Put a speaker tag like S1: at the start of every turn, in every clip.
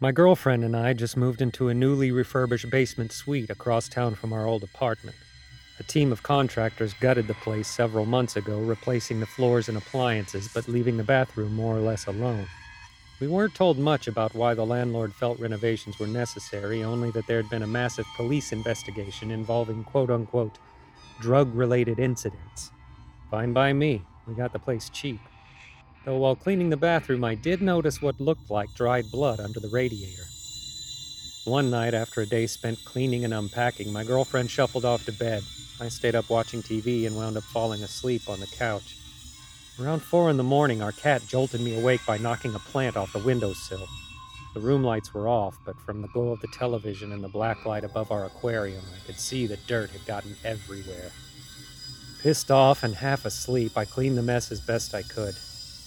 S1: My girlfriend and I just moved into a newly refurbished basement suite across town from our old apartment. A team of contractors gutted the place several months ago, replacing the floors and appliances, but leaving the bathroom more or less alone. We weren't told much about why the landlord felt renovations were necessary, only that there had been a massive police investigation involving quote unquote drug related incidents. Fine by me, we got the place cheap. Though while cleaning the bathroom, I did notice what looked like dried blood under the radiator. One night, after a day spent cleaning and unpacking, my girlfriend shuffled off to bed. I stayed up watching TV and wound up falling asleep on the couch. Around four in the morning, our cat jolted me awake by knocking a plant off the windowsill. The room lights were off, but from the glow of the television and the black light above our aquarium, I could see that dirt had gotten everywhere. Pissed off and half asleep, I cleaned the mess as best I could.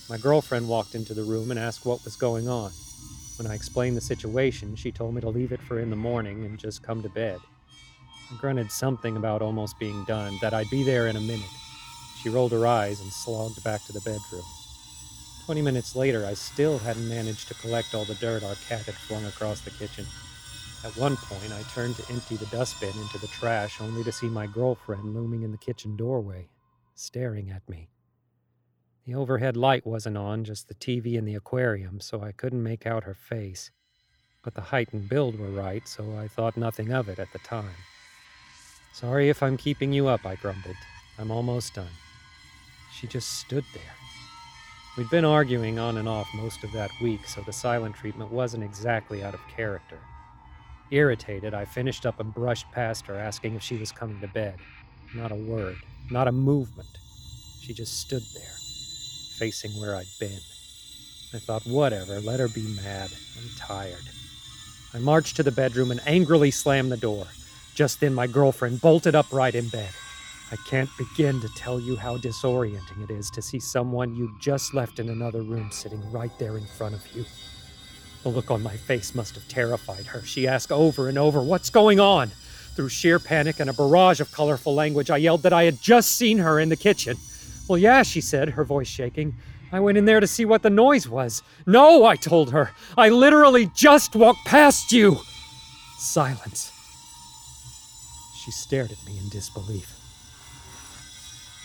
S1: My girlfriend walked into the room and asked what was going on. When I explained the situation, she told me to leave it for in the morning and just come to bed. I grunted something about almost being done, that I'd be there in a minute. She rolled her eyes and slogged back to the bedroom. Twenty minutes later, I still hadn't managed to collect all the dirt our cat had flung across the kitchen. At one point, I turned to empty the dustbin into the trash, only to see my girlfriend looming in the kitchen doorway, staring at me. The overhead light wasn't on, just the TV and the aquarium, so I couldn't make out her face. But the height and build were right, so I thought nothing of it at the time. Sorry if I'm keeping you up, I grumbled. I'm almost done. She just stood there. We'd been arguing on and off most of that week, so the silent treatment wasn't exactly out of character. Irritated, I finished up and brushed past her, asking if she was coming to bed. Not a word, not a movement. She just stood there, facing where I'd been. I thought, whatever, let her be mad. I'm tired. I marched to the bedroom and angrily slammed the door. Just then, my girlfriend bolted upright in bed. I can't begin to tell you how disorienting it is to see someone you just left in another room sitting right there in front of you. The look on my face must have terrified her. She asked over and over, What's going on? Through sheer panic and a barrage of colorful language, I yelled that I had just seen her in the kitchen. Well, yeah, she said, her voice shaking. I went in there to see what the noise was. No, I told her. I literally just walked past you. Silence. She stared at me in disbelief.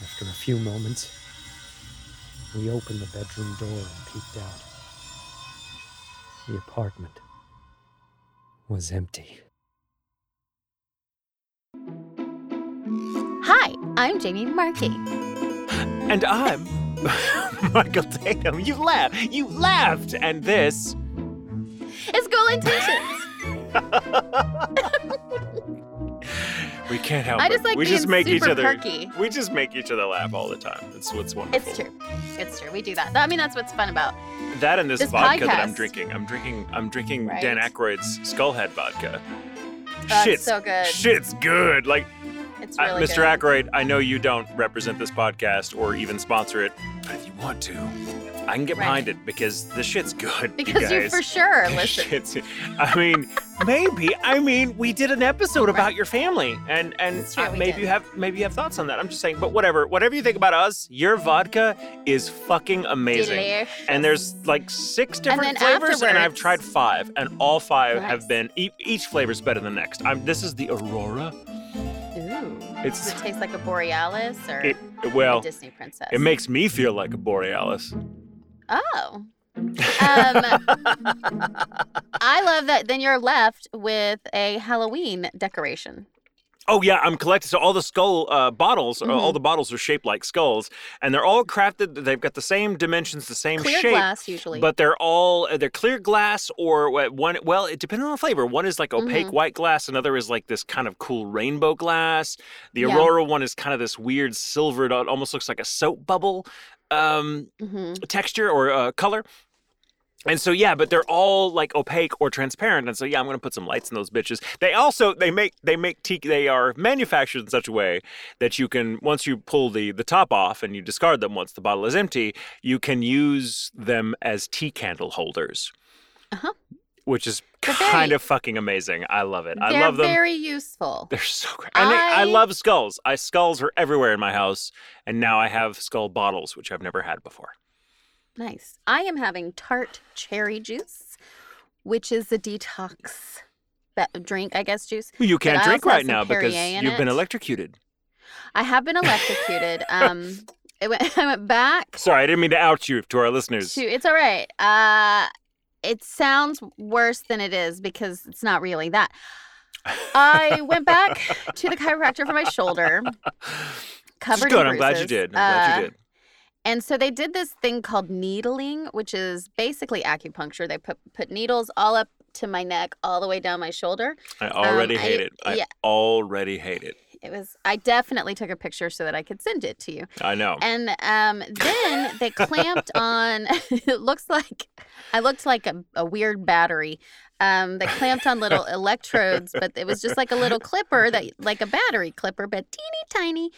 S1: After a few moments, we opened the bedroom door and peeked out. The apartment was empty.
S2: Hi, I'm Jamie Marchi.
S3: And I'm Michael Tatum. You laughed. You laughed. And this.
S2: It's Ghoul Intentions.
S3: we can't help
S2: I
S3: it.
S2: just like
S3: we
S2: being
S3: just make each other.
S2: perky.
S3: We just make each other laugh all the time. It's what's wonderful.
S2: It's true. It's true. We do that. I mean, that's what's fun about.
S3: That and this,
S2: This
S3: vodka that I'm drinking. I'm drinking. I'm drinking
S2: Right.
S3: Dan Aykroyd's Skullhead vodka.
S2: That's
S3: shit's
S2: so good.
S3: Shit's good. Like
S2: It's
S3: I- Mr.
S2: good.
S3: Aykroyd, I know you don't represent this podcast or even sponsor it, but if you want to, I can get
S2: Right.
S3: behind it because the shit's good.
S2: Because
S3: you
S2: you for sure
S3: The
S2: listen.
S3: shit's- I mean, maybe. I mean, we did an episode about
S2: Right.
S3: your family, and and
S2: true,
S3: uh, maybe
S2: did.
S3: you have maybe you have thoughts on that. I'm just saying, but whatever. Whatever you think about us, your vodka is fucking amazing.
S2: Delicious.
S3: And there's like six different
S2: then
S3: flavors, and I've tried five, and all five
S2: Nice.
S3: have been e- each flavor's better than the next. I'm, this is the Aurora.
S2: Ooh.
S3: It's
S2: Does it taste like a borealis or
S3: it,
S2: a
S3: well,
S2: Disney princess?
S3: it makes me feel like a borealis.
S2: Oh. Um, I love that. Then you're left with a Halloween decoration.
S3: Oh yeah, I'm collecting. So all the skull uh, bottles, uh, all
S2: Mhm.
S3: the bottles are shaped like skulls, and they're all crafted. They've got the same dimensions, the same
S2: Clear
S3: shape,
S2: glass usually.
S3: but they're all uh, they're clear glass or one. Well, it depends on the flavor. One is like opaque
S2: Mhm.
S3: white glass. Another is like this kind of cool rainbow glass. The
S2: Yeah.
S3: Aurora one is kind of this weird silvered, uh, almost looks like a soap bubble um,
S2: hmm
S3: texture or uh, color. And so yeah, but they're all like opaque or transparent. And so yeah, I'm gonna put some lights in those bitches. They also they make they make tea they are manufactured in such a way that you can once you pull the the top off and you discard them once the bottle is empty, you can use them as tea candle holders.
S2: Uh-huh.
S3: Which is
S2: They're
S3: kind
S2: very-
S3: of fucking amazing. I love it. I
S2: They're
S3: love them.
S2: very useful.
S3: They're so great. And I, I
S2: I-
S3: love skulls. I skulls are everywhere in my house, and now I have skull bottles, which I've never had before.
S2: Nice. I am having tart cherry juice which is a detox drink, I guess, juice.
S3: You can't drink right now because you've been electrocuted.
S2: I have been electrocuted. um, it went, I went back
S3: Sorry, I didn't mean to out you to our listeners.
S2: to. It's all right. Uh, it sounds worse than it is because it's not really that. I went back to the chiropractor for my shoulder, covered
S3: Good.
S2: in
S3: I'm glad you did. I'm glad
S2: Uh,
S3: you did.
S2: And so they did this thing called needling, which is basically acupuncture. They put put needles all up to my neck, all the way down my shoulder.
S3: I already
S2: um, I-
S3: hate it. I
S2: yeah.
S3: already hate it.
S2: It was. I definitely took a picture so that I could send it to you.
S3: I know.
S2: And um, then they clamped on. it looks like I looked like a, a weird battery. Um, they clamped on little electrodes, but it was just like a little clipper that, like a battery clipper, but teeny tiny.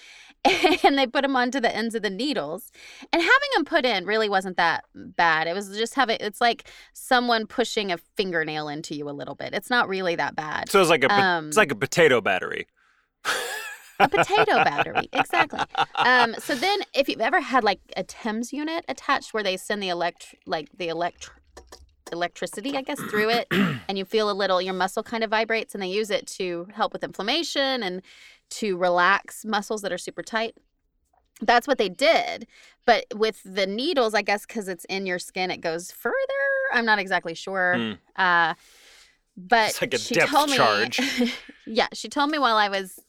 S2: And they put them onto the ends of the needles. And having them put in really wasn't that bad. It was just having. It's like someone pushing a fingernail into you a little bit. It's not really that bad.
S3: so it's like a
S2: um,
S3: it's like a potato battery.
S2: a potato battery exactly um so then if you've ever had like a TENS unit attached where they send the elect like the elect electricity i guess through it and you feel a little your muscle kind of vibrates and they use it to help with inflammation and to relax muscles that are super tight that's what they did but with the needles i guess because it's in your skin it goes further i'm not exactly sure
S3: Hmm.
S2: uh but
S3: It's like a
S2: she
S3: depth
S2: told me,
S3: charge.
S2: yeah, she told me while I was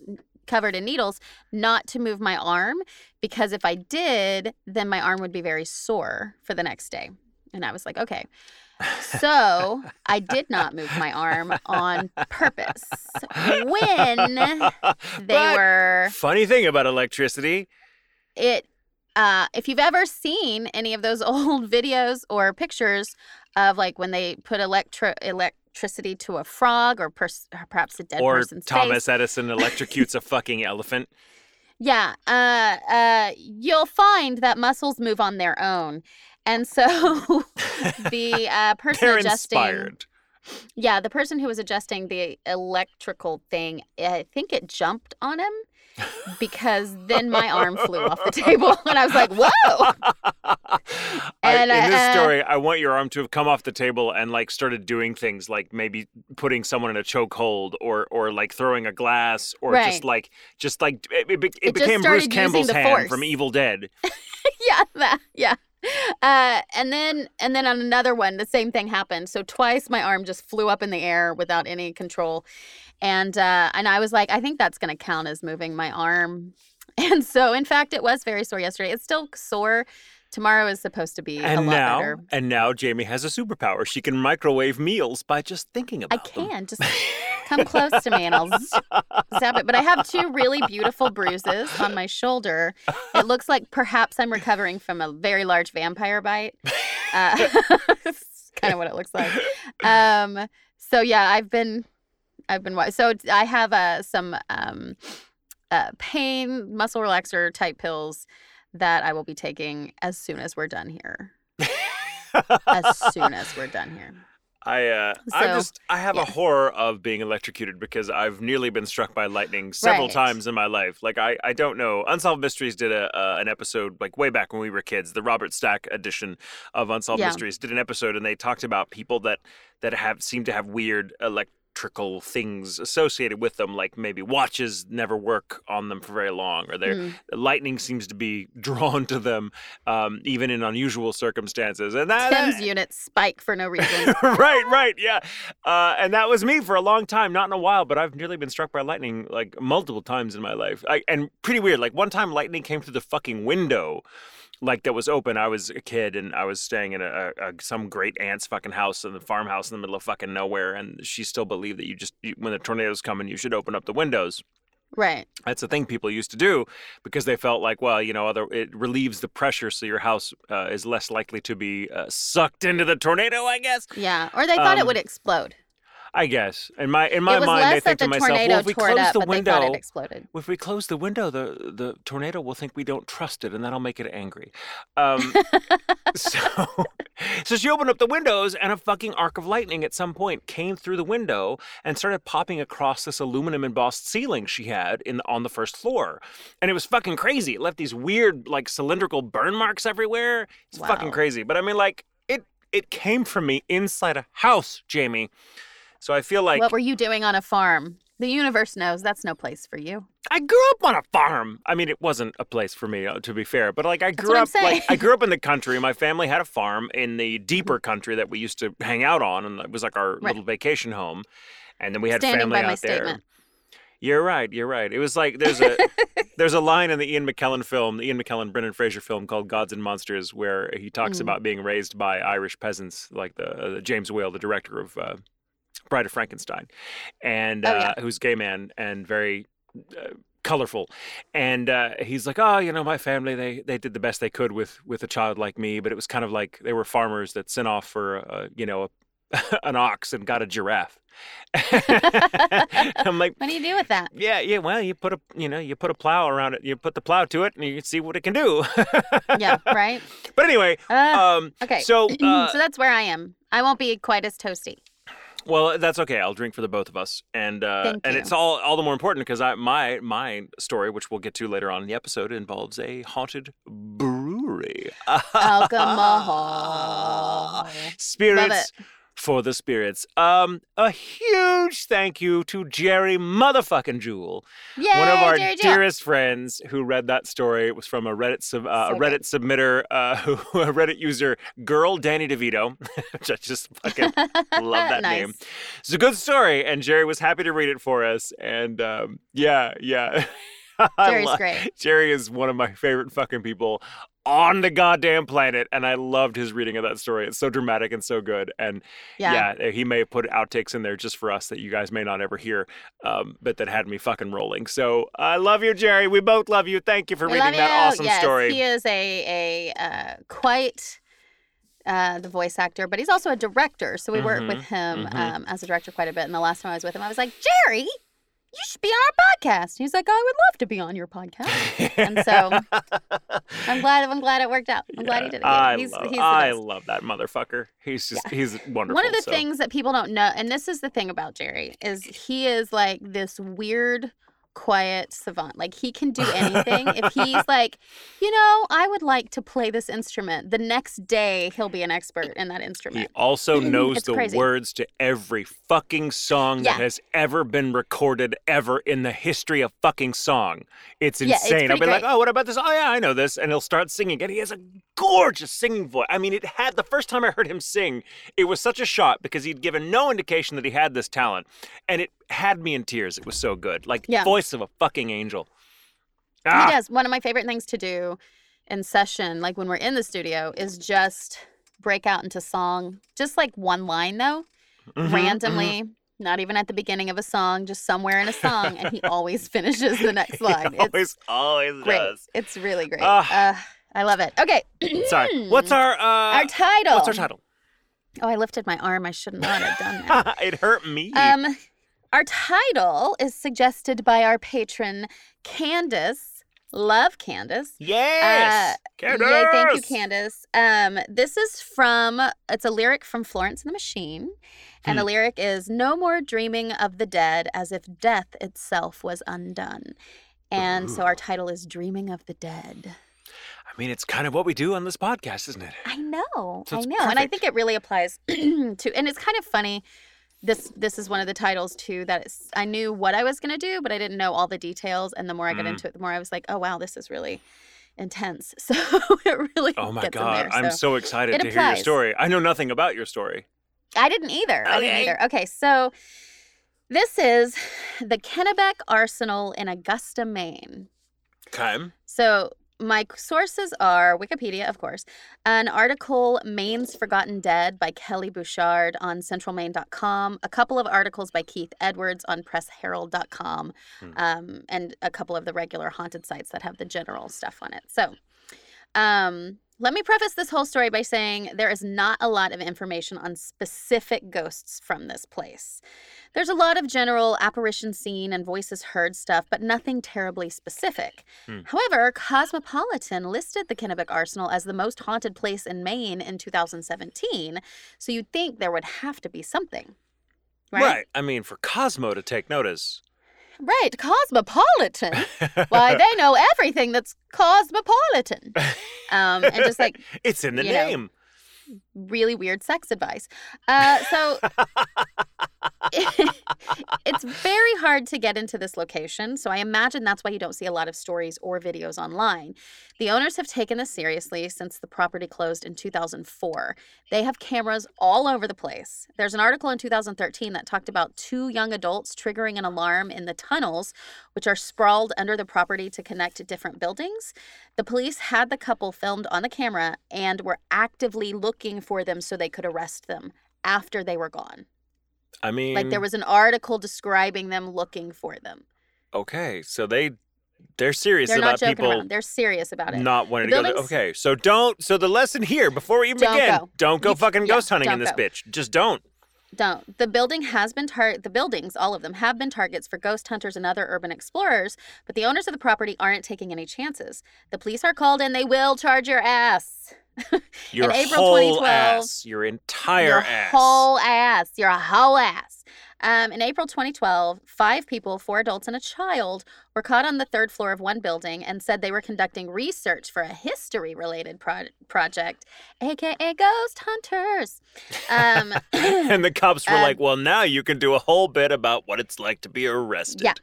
S2: covered in needles not to move my arm because if I did, then my arm would be very sore for the next day. And I was like, okay. So I did not move my arm on purpose. When they
S3: But
S2: were
S3: Funny thing about electricity.
S2: it uh if you've ever seen any of those old videos or pictures of like when they put electro electricity to a frog or, pers- or perhaps a dead
S3: or
S2: person's
S3: Thomas
S2: face
S3: Edison electrocutes a fucking elephant.
S2: yeah uh uh you'll find that muscles move on their own and so the uh person
S3: They're
S2: adjusting
S3: inspired.
S2: yeah the person who was adjusting the electrical thing i think it jumped on him because then my arm flew off the table and i was like whoa
S3: I,
S2: And,
S3: in this
S2: uh,
S3: story, I want your arm to have come off the table and like started doing things like maybe putting someone in a chokehold or or like throwing a glass or
S2: Right.
S3: just like just like it, it, it
S2: It
S3: became Bruce Campbell's hand
S2: force.
S3: from Evil Dead.
S2: yeah, that, yeah. Uh, and then and then on another one, the same thing happened. So twice my arm just flew up in the air without any control, and uh, and I was like, I think that's going to count as moving my arm. And so, in fact, it was very sore yesterday. It's still sore. Tomorrow is supposed to be a
S3: And
S2: lot
S3: now,
S2: better.
S3: and now Jamie has a superpower. She can microwave meals by just thinking about them.
S2: I can just come close to me and I'll zap it. But I have two really beautiful bruises on my shoulder. It looks like perhaps I'm recovering from a very large vampire bite. Uh, kind of what it looks like. Um, so yeah, I've been, I've been. So I have uh, some um, uh, pain muscle relaxer type pills that I will be taking as soon as we're done here. As soon as we're done here.
S3: I uh, I just I have
S2: yeah.
S3: a horror of being electrocuted because I've nearly been struck by lightning several
S2: Right.
S3: times in my life. Like I, I don't know. Unsolved Mysteries did a uh, an episode like way back when we were kids. The Robert Stack edition of Unsolved
S2: Yeah.
S3: Mysteries did an episode and they talked about people that that have seem to have weird electrical things associated with them, like maybe watches never work on them for very long, or their
S2: Mm.
S3: lightning seems to be drawn to them um, even in unusual circumstances. And that,
S2: Tim's
S3: that-
S2: units spike for no reason.
S3: right, right, yeah. Uh, and that was me for a long time, not in a while, but I've nearly been struck by lightning like multiple times in my life. I, and pretty weird. Like one time, lightning came through the fucking window, like that was open. I was a kid and I was staying in a, a, some great aunt's fucking house in the farmhouse in the middle of fucking nowhere, and she still believed that you just you, when the tornadoes coming, you should open up the windows.
S2: right.
S3: That's a thing people used to do because they felt like, well, you know, other it relieves the pressure, so your house uh, is less likely to be uh, sucked into the tornado. I guess.
S2: Yeah. Or they thought it
S3: Um,
S2: would explode.
S3: I guess. In my in my mind, I think to myself, well, if we close
S2: up,
S3: the window,
S2: they thought it exploded.
S3: if we close the window, the the tornado will think we don't trust it, and that'll make it angry. Um, so, so she opened up the windows, and a fucking arc of lightning at some point came through the window and started popping across this aluminum embossed ceiling she had in on the first floor, and it was fucking crazy. It left these weird like cylindrical burn marks everywhere. It's fucking crazy. But I mean, like it it came from me inside a house, Jamie. So I feel like
S2: what were you doing on a farm? The universe knows that's no place for you.
S3: I grew up on a farm. I mean, it wasn't a place for me, uh, to be fair, but like I grew up, like. I grew up in the country. My family had a farm in the deeper country that we used to hang out on, and it was like our
S2: Right.
S3: little vacation home. And then we had
S2: Standing
S3: family
S2: by my
S3: out there.
S2: statement.
S3: You're right. You're right. It was like there's a there's a line in the Ian McKellen film, the Ian McKellen Brendan Fraser film called Gods and Monsters, where he talks
S2: Mm.
S3: about being raised by Irish peasants, like the uh, James Whale, the director of uh, Bride of Frankenstein, and
S2: Oh, yeah.
S3: uh, who's a gay man and very uh, colorful. And uh, he's like, oh, you know, my family they they did the best they could with with a child like me, but it was kind of like they were farmers that sent off for uh, you know an ox and got a giraffe. I'm like,
S2: What do you do with that?
S3: yeah, yeah. Well, you put a you know you put a plow around it. You put the plow to it, and you see what it can do.
S2: Yeah, right?
S3: But anyway,
S2: Uh,
S3: um,
S2: okay.
S3: So, uh,
S2: so that's where I am. I won't be quite as toasty.
S3: Well, that's okay. I'll drink for the both of us, and uh, and it's all all the more important because I my my story, which we'll get to later on in the episode, involves a haunted brewery.
S2: Alcohol.
S3: Spirits for the spirits. Um, a huge thank you to Jerry motherfucking Jewell.
S2: Yay,
S3: one of our
S2: Jerry
S3: dearest friends who read that story. It was from a Reddit sub, uh,
S2: So
S3: a Reddit submitter, uh, who a Reddit user, girl Danny DeVito, which I just fucking love that
S2: nice.
S3: name. It's a good story, and Jerry was happy to read it for us. And um, yeah, yeah.
S2: Jerry's
S3: lo-
S2: great.
S3: Jerry is one of my favorite fucking people on the goddamn planet, and I loved his reading of that story. It's so dramatic and so good. And
S2: Yeah.
S3: yeah, he may have put outtakes in there just for us that you guys may not ever hear, um, but that had me fucking rolling. So I love you, Jerry. We both love you. Thank you for
S2: We
S3: reading that awesome
S2: yes,
S3: story.
S2: He is a a uh, quite uh, the voice actor, but he's also a director. So we work
S3: Mhm,
S2: with him
S3: mhm.
S2: um, as a director quite a bit. And the last time I was with him, I was like, Jerry, you should be on our podcast. He's like, oh, I would love to be on your podcast. and so I'm glad. I'm glad it worked out. I'm glad he did it.
S3: I
S2: he's,
S3: love,
S2: he's
S3: I love that motherfucker. He's just he's wonderful.
S2: One of the
S3: so.
S2: things that people don't know, and this is the thing about Jerry, is he is like this weird, quiet savant. Like he can do anything. if he's like, you know, I would like to play this instrument, the next day he'll be an expert in that instrument.
S3: He also mm-hmm.
S2: knows
S3: the
S2: crazy.
S3: words to every fucking song
S2: Yeah.
S3: that has ever been recorded ever in the history of fucking song. It's
S2: Yeah, it's
S3: insane. I'll be like, oh, what about this? Oh, yeah, I know this. And he'll start singing. And he has a gorgeous singing voice. I mean, it had the first time I heard him sing, it was such a shot because he'd given no indication that he had this talent. And it had me in tears. It was so good. Like,
S2: Yeah.
S3: voice of a fucking angel.
S2: He
S3: Ah,
S2: does. One of my favorite things to do in session, like when we're in the studio, is just break out into song, just like one line though,
S3: mhm, mhm.
S2: randomly. Not even at the beginning of a song, just somewhere in a song, and he always finishes the next line.
S3: He
S2: It's
S3: always, always
S2: great.
S3: does.
S2: It's really great.
S3: Ah.
S2: uh, I love it. Okay.
S3: Sorry. What's our, uh,
S2: our title?
S3: what's our title?
S2: Oh, I lifted my arm. I should not have done that.
S3: it hurt me.
S2: um, our title is suggested by our patron Candace. Love Candace.
S3: yes.
S2: Yay, thank you,
S3: Candace!
S2: Candace. Um, this is from it's a lyric from Florence and the Machine. And the
S3: Hmm.
S2: lyric is no more dreaming of the dead as if death itself was undone. And so our title is Dreaming of the Dead.
S3: I mean, it's kind of what we do on this podcast, isn't it?
S2: I know.
S3: So
S2: I know. And I think it really applies to and it's kind of funny. This this is one of the titles too that it's, I knew what I was going to do, but I didn't know all the details and the more I got
S3: Mm.
S2: into it, the more I was like, "Oh wow, this is really intense." So it really
S3: Oh my god,
S2: there.
S3: I'm
S2: so.
S3: so excited
S2: it
S3: to hear your story. I know nothing about your story.
S2: I didn't either. I didn't
S3: Okay.
S2: either. Okay, so this is the Kennebec Arsenal in Augusta, Maine.
S3: Okay.
S2: So my sources are Wikipedia, of course, an article Maine's Forgotten Dead by Kelly Bouchard on centralmaine.com, a couple of articles by Keith Edwards on pressherald.com,
S3: Hmm.
S2: um, and a couple of the regular haunted sites that have the general stuff on it. So um, let me preface this whole story by saying there is not a lot of information on specific ghosts from this place. There's a lot of general apparition seen and voices heard stuff, but nothing terribly specific.
S3: Hmm.
S2: However, Cosmopolitan listed the Kennebec Arsenal as the most haunted place in Maine in 2017, so you'd think there would have to be something. Right?
S3: I mean, for Cosmo to take notice.
S2: Right, Cosmopolitan. Why, they know everything that's cosmopolitan. Um, and just like
S3: it's in the
S2: you know,
S3: name.
S2: Really weird sex advice. Uh, so it's very hard to get into this location. So I imagine that's why you don't see a lot of stories or videos online. The owners have taken this seriously since the property closed in 2004. They have cameras all over the place. There's an article in 2013 that talked about two young adults triggering an alarm in the tunnels, which are sprawled under the property to connect to different buildings. The police had the couple filmed on the camera and were actively looking for them so they could arrest them after they were gone.
S3: I mean,
S2: Like there was an article describing them looking for them.
S3: okay, so they they're serious
S2: They're
S3: about people
S2: around. They're serious about it.
S3: not wanting to go. okay, so don't. So the lesson here, before we even
S2: Don't
S3: begin,
S2: go.
S3: don't go
S2: You-
S3: fucking
S2: yeah,
S3: ghost hunting in this
S2: go.
S3: bitch. Just don't.
S2: Don't. The building has been tar- the buildings, all of them, have been targets for ghost hunters and other urban explorers, but the owners of the property aren't taking any chances. The police are called and they will charge your ass.
S3: Your
S2: April
S3: whole
S2: 2012,
S3: ass, your entire
S2: your whole
S3: ass.
S2: whole ass. Your whole ass. Um, in April 2012, five people, four adults and a child, were caught on the third floor of one building and said they were conducting research for a history related pro- project, aka ghost hunters. Um,
S3: and the cops were
S2: Um,
S3: like, "Well, now you can do a whole bit about what it's like to be arrested."
S2: Yeah.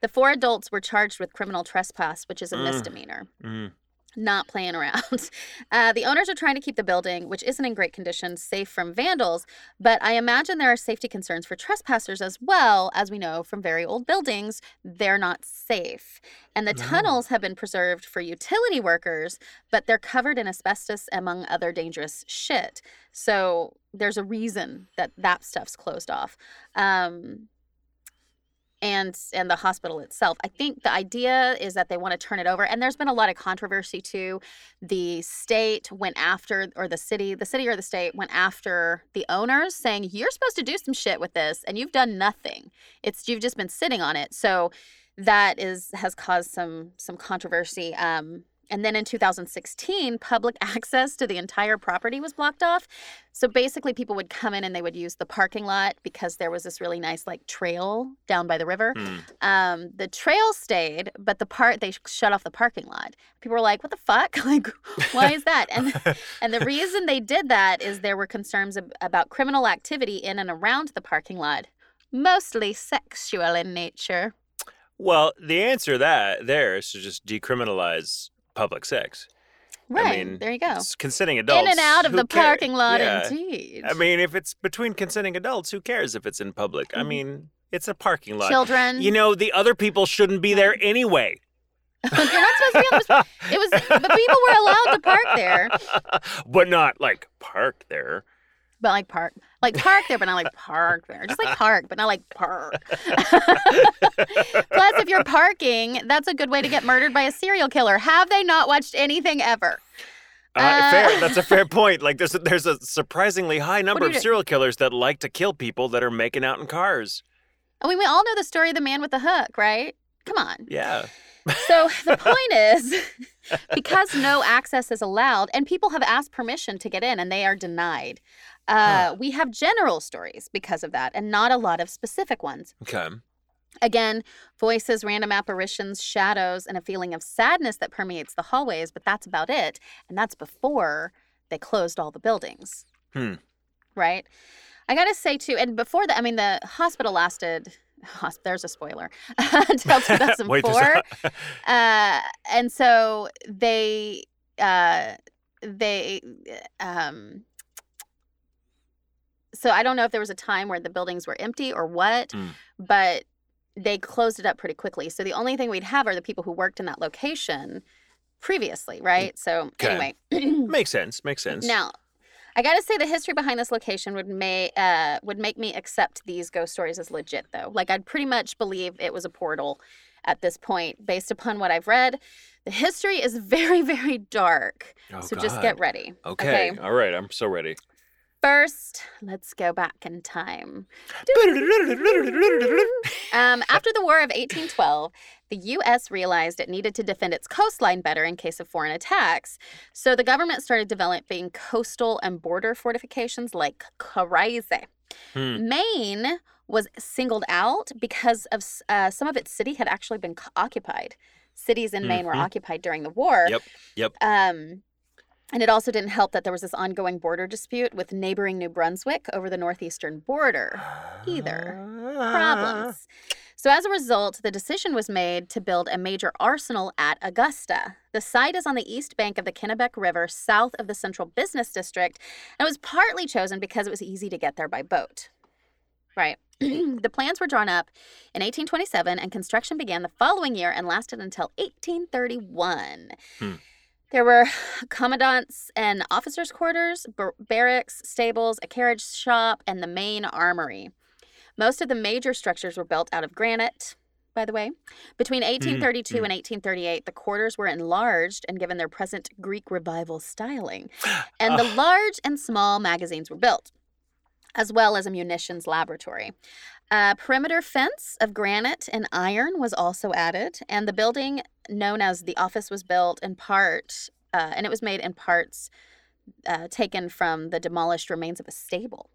S2: the four adults were charged with criminal trespass, which is a
S3: Mm.
S2: misdemeanor.
S3: Mm.
S2: Not playing around. Uh, the owners are trying to keep the building, which isn't in great condition, safe from vandals, but I imagine there are safety concerns for trespassers as well. As we know from very old buildings, they're not safe. And the
S3: No.
S2: tunnels have been preserved for utility workers, but they're covered in asbestos, among other dangerous shit. So there's a reason that that stuff's closed off. Um, and and the hospital itself. I think the idea is that they want to turn it over and there's been a lot of controversy too. The state went after or the city, the city or the state went after the owners saying you're supposed to do some shit with this and you've done nothing. It's you've just been sitting on it. So that is has caused some some controversy um and then in 2016, public access to the entire property was blocked off. So basically, people would come in and they would use the parking lot because there was this really nice, like, trail down by the river.
S3: Mm.
S2: Um, the trail stayed, but the part they shut off the parking lot. People were like, "What the fuck? Like, why is that?" And and the reason they did that is there were concerns ab- about criminal activity in and around the parking lot, mostly sexual in nature.
S3: Well, the answer to that there is to just decriminalize public sex.
S2: Right
S3: mean,
S2: there, you go.
S3: Consenting adults.
S2: In and out of the
S3: care-
S2: parking lot,
S3: Yeah.
S2: indeed.
S3: I mean, if it's between consenting adults, who cares if it's in public? I
S2: Mhm.
S3: mean, it's a parking lot.
S2: Children.
S3: You know, the other people shouldn't be there anyway.
S2: They're not supposed to be on the. It was, but people were allowed to park there.
S3: but not like park there.
S2: But like park, like park there, but not like park there. Just like park, but not like park. Plus, if you're parking, that's a good way to get murdered by a serial killer. Have they not watched anything ever?
S3: Uh,
S2: Uh,
S3: fair. That's a fair point. Like there's a, there's a surprisingly high number of serial killers that like to kill people that are making out in cars.
S2: I mean, we all know the story of the man with the hook, right? Come on.
S3: Yeah.
S2: So the point is, because no access is allowed, and people have asked permission to get in and they are denied, uh,
S3: Huh.
S2: we have general stories because of that and not a lot of specific ones.
S3: Okay.
S2: Again, voices, random apparitions, shadows, and a feeling of sadness that permeates the hallways, but that's about it. And that's before they closed all the buildings.
S3: Hmm.
S2: Right? I gotta say, too, and before that, I mean, the hospital lasted. There's a spoiler until 2004.
S3: Wait,
S2: uh, and so they uh, they um, so I don't know if there was a time where the buildings were empty or what,
S3: Mm.
S2: but they closed it up pretty quickly. So the only thing we'd have are the people who worked in that location previously, right? So
S3: Okay.
S2: anyway,
S3: makes sense. Makes sense.
S2: now, I gotta say the history behind this location would may uh, would make me accept these ghost stories as legit, though. Like I'd pretty much believe it was a portal at this point, based upon what I've read. The history is very, very dark,
S3: Oh,
S2: so just get ready.
S3: Okay.
S2: okay.
S3: All right. I'm so ready.
S2: First, let's go back in time. Um, after the War of 1812, the U.S. realized it needed to defend its coastline better in case of foreign attacks. So the government started developing coastal and border fortifications like Karaise.
S3: Hmm.
S2: Maine was singled out because of uh, some of its city had actually been occupied. Cities in Maine were
S3: Mhm.
S2: occupied during the war.
S3: Yep, yep.
S2: Um, And it also didn't help that there was this ongoing border dispute with neighboring New Brunswick over the northeastern border. Either. Problems. So, as a result, the decision was made to build a major arsenal at Augusta. The site is on the east bank of the Kennebec River, south of the Central Business District, and was partly chosen because it was easy to get there by boat. Right. the plans were drawn up in 1827, and construction began the following year and lasted until 1831.
S3: Hmm.
S2: There were commandants and officers' quarters, bar- barracks, stables, a carriage shop, and the main armory. Most of the major structures were built out of granite, by the way. Between mm-hmm, 1832 mm-hmm. and 1838, the quarters were enlarged and given their present Greek revival styling. And the large and small magazines were built, as well as a munitions laboratory. A perimeter fence of granite and iron was also added, and the building known as the office was built in part, uh, and it was made in parts uh, taken from the demolished remains of a stable.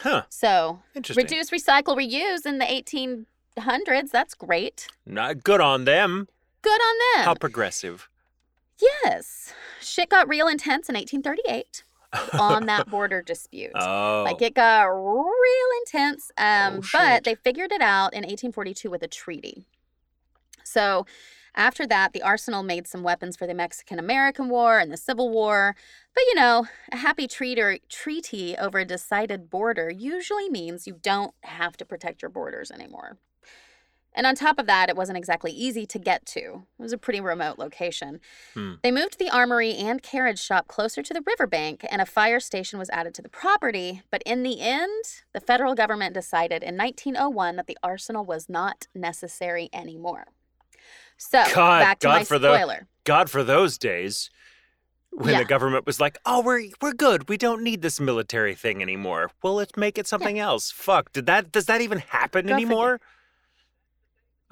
S3: Huh.
S2: So reduce, recycle, reuse in the 1800s. That's great.
S3: Not good on them.
S2: Good on them.
S3: How progressive.
S2: yes. Shit got real intense in 1838 on that border dispute.
S3: Oh.
S2: Like it got real intense. Um,
S3: Oh,
S2: but they figured it out in 1842 with a treaty. So after that, the arsenal made some weapons for the Mexican American War and the Civil War. But you know, a happy treaty, treaty over a decided border usually means you don't have to protect your borders anymore. And on top of that, it wasn't exactly easy to get to. It was a pretty remote location.
S3: Hmm.
S2: They moved the armory and carriage shop closer to the riverbank, and a fire station was added to the property. But in the end, the federal government decided in 1901 that the arsenal was not necessary anymore. So,
S3: God-
S2: back to
S3: God
S2: my
S3: for the-
S2: spoiler.
S3: God for those days when
S2: Yeah.
S3: the government was like, "Oh, we're we're good. We don't need this military thing anymore. Well, let's make it something else." Fuck. Did that does that even happen
S2: Go
S3: anymore?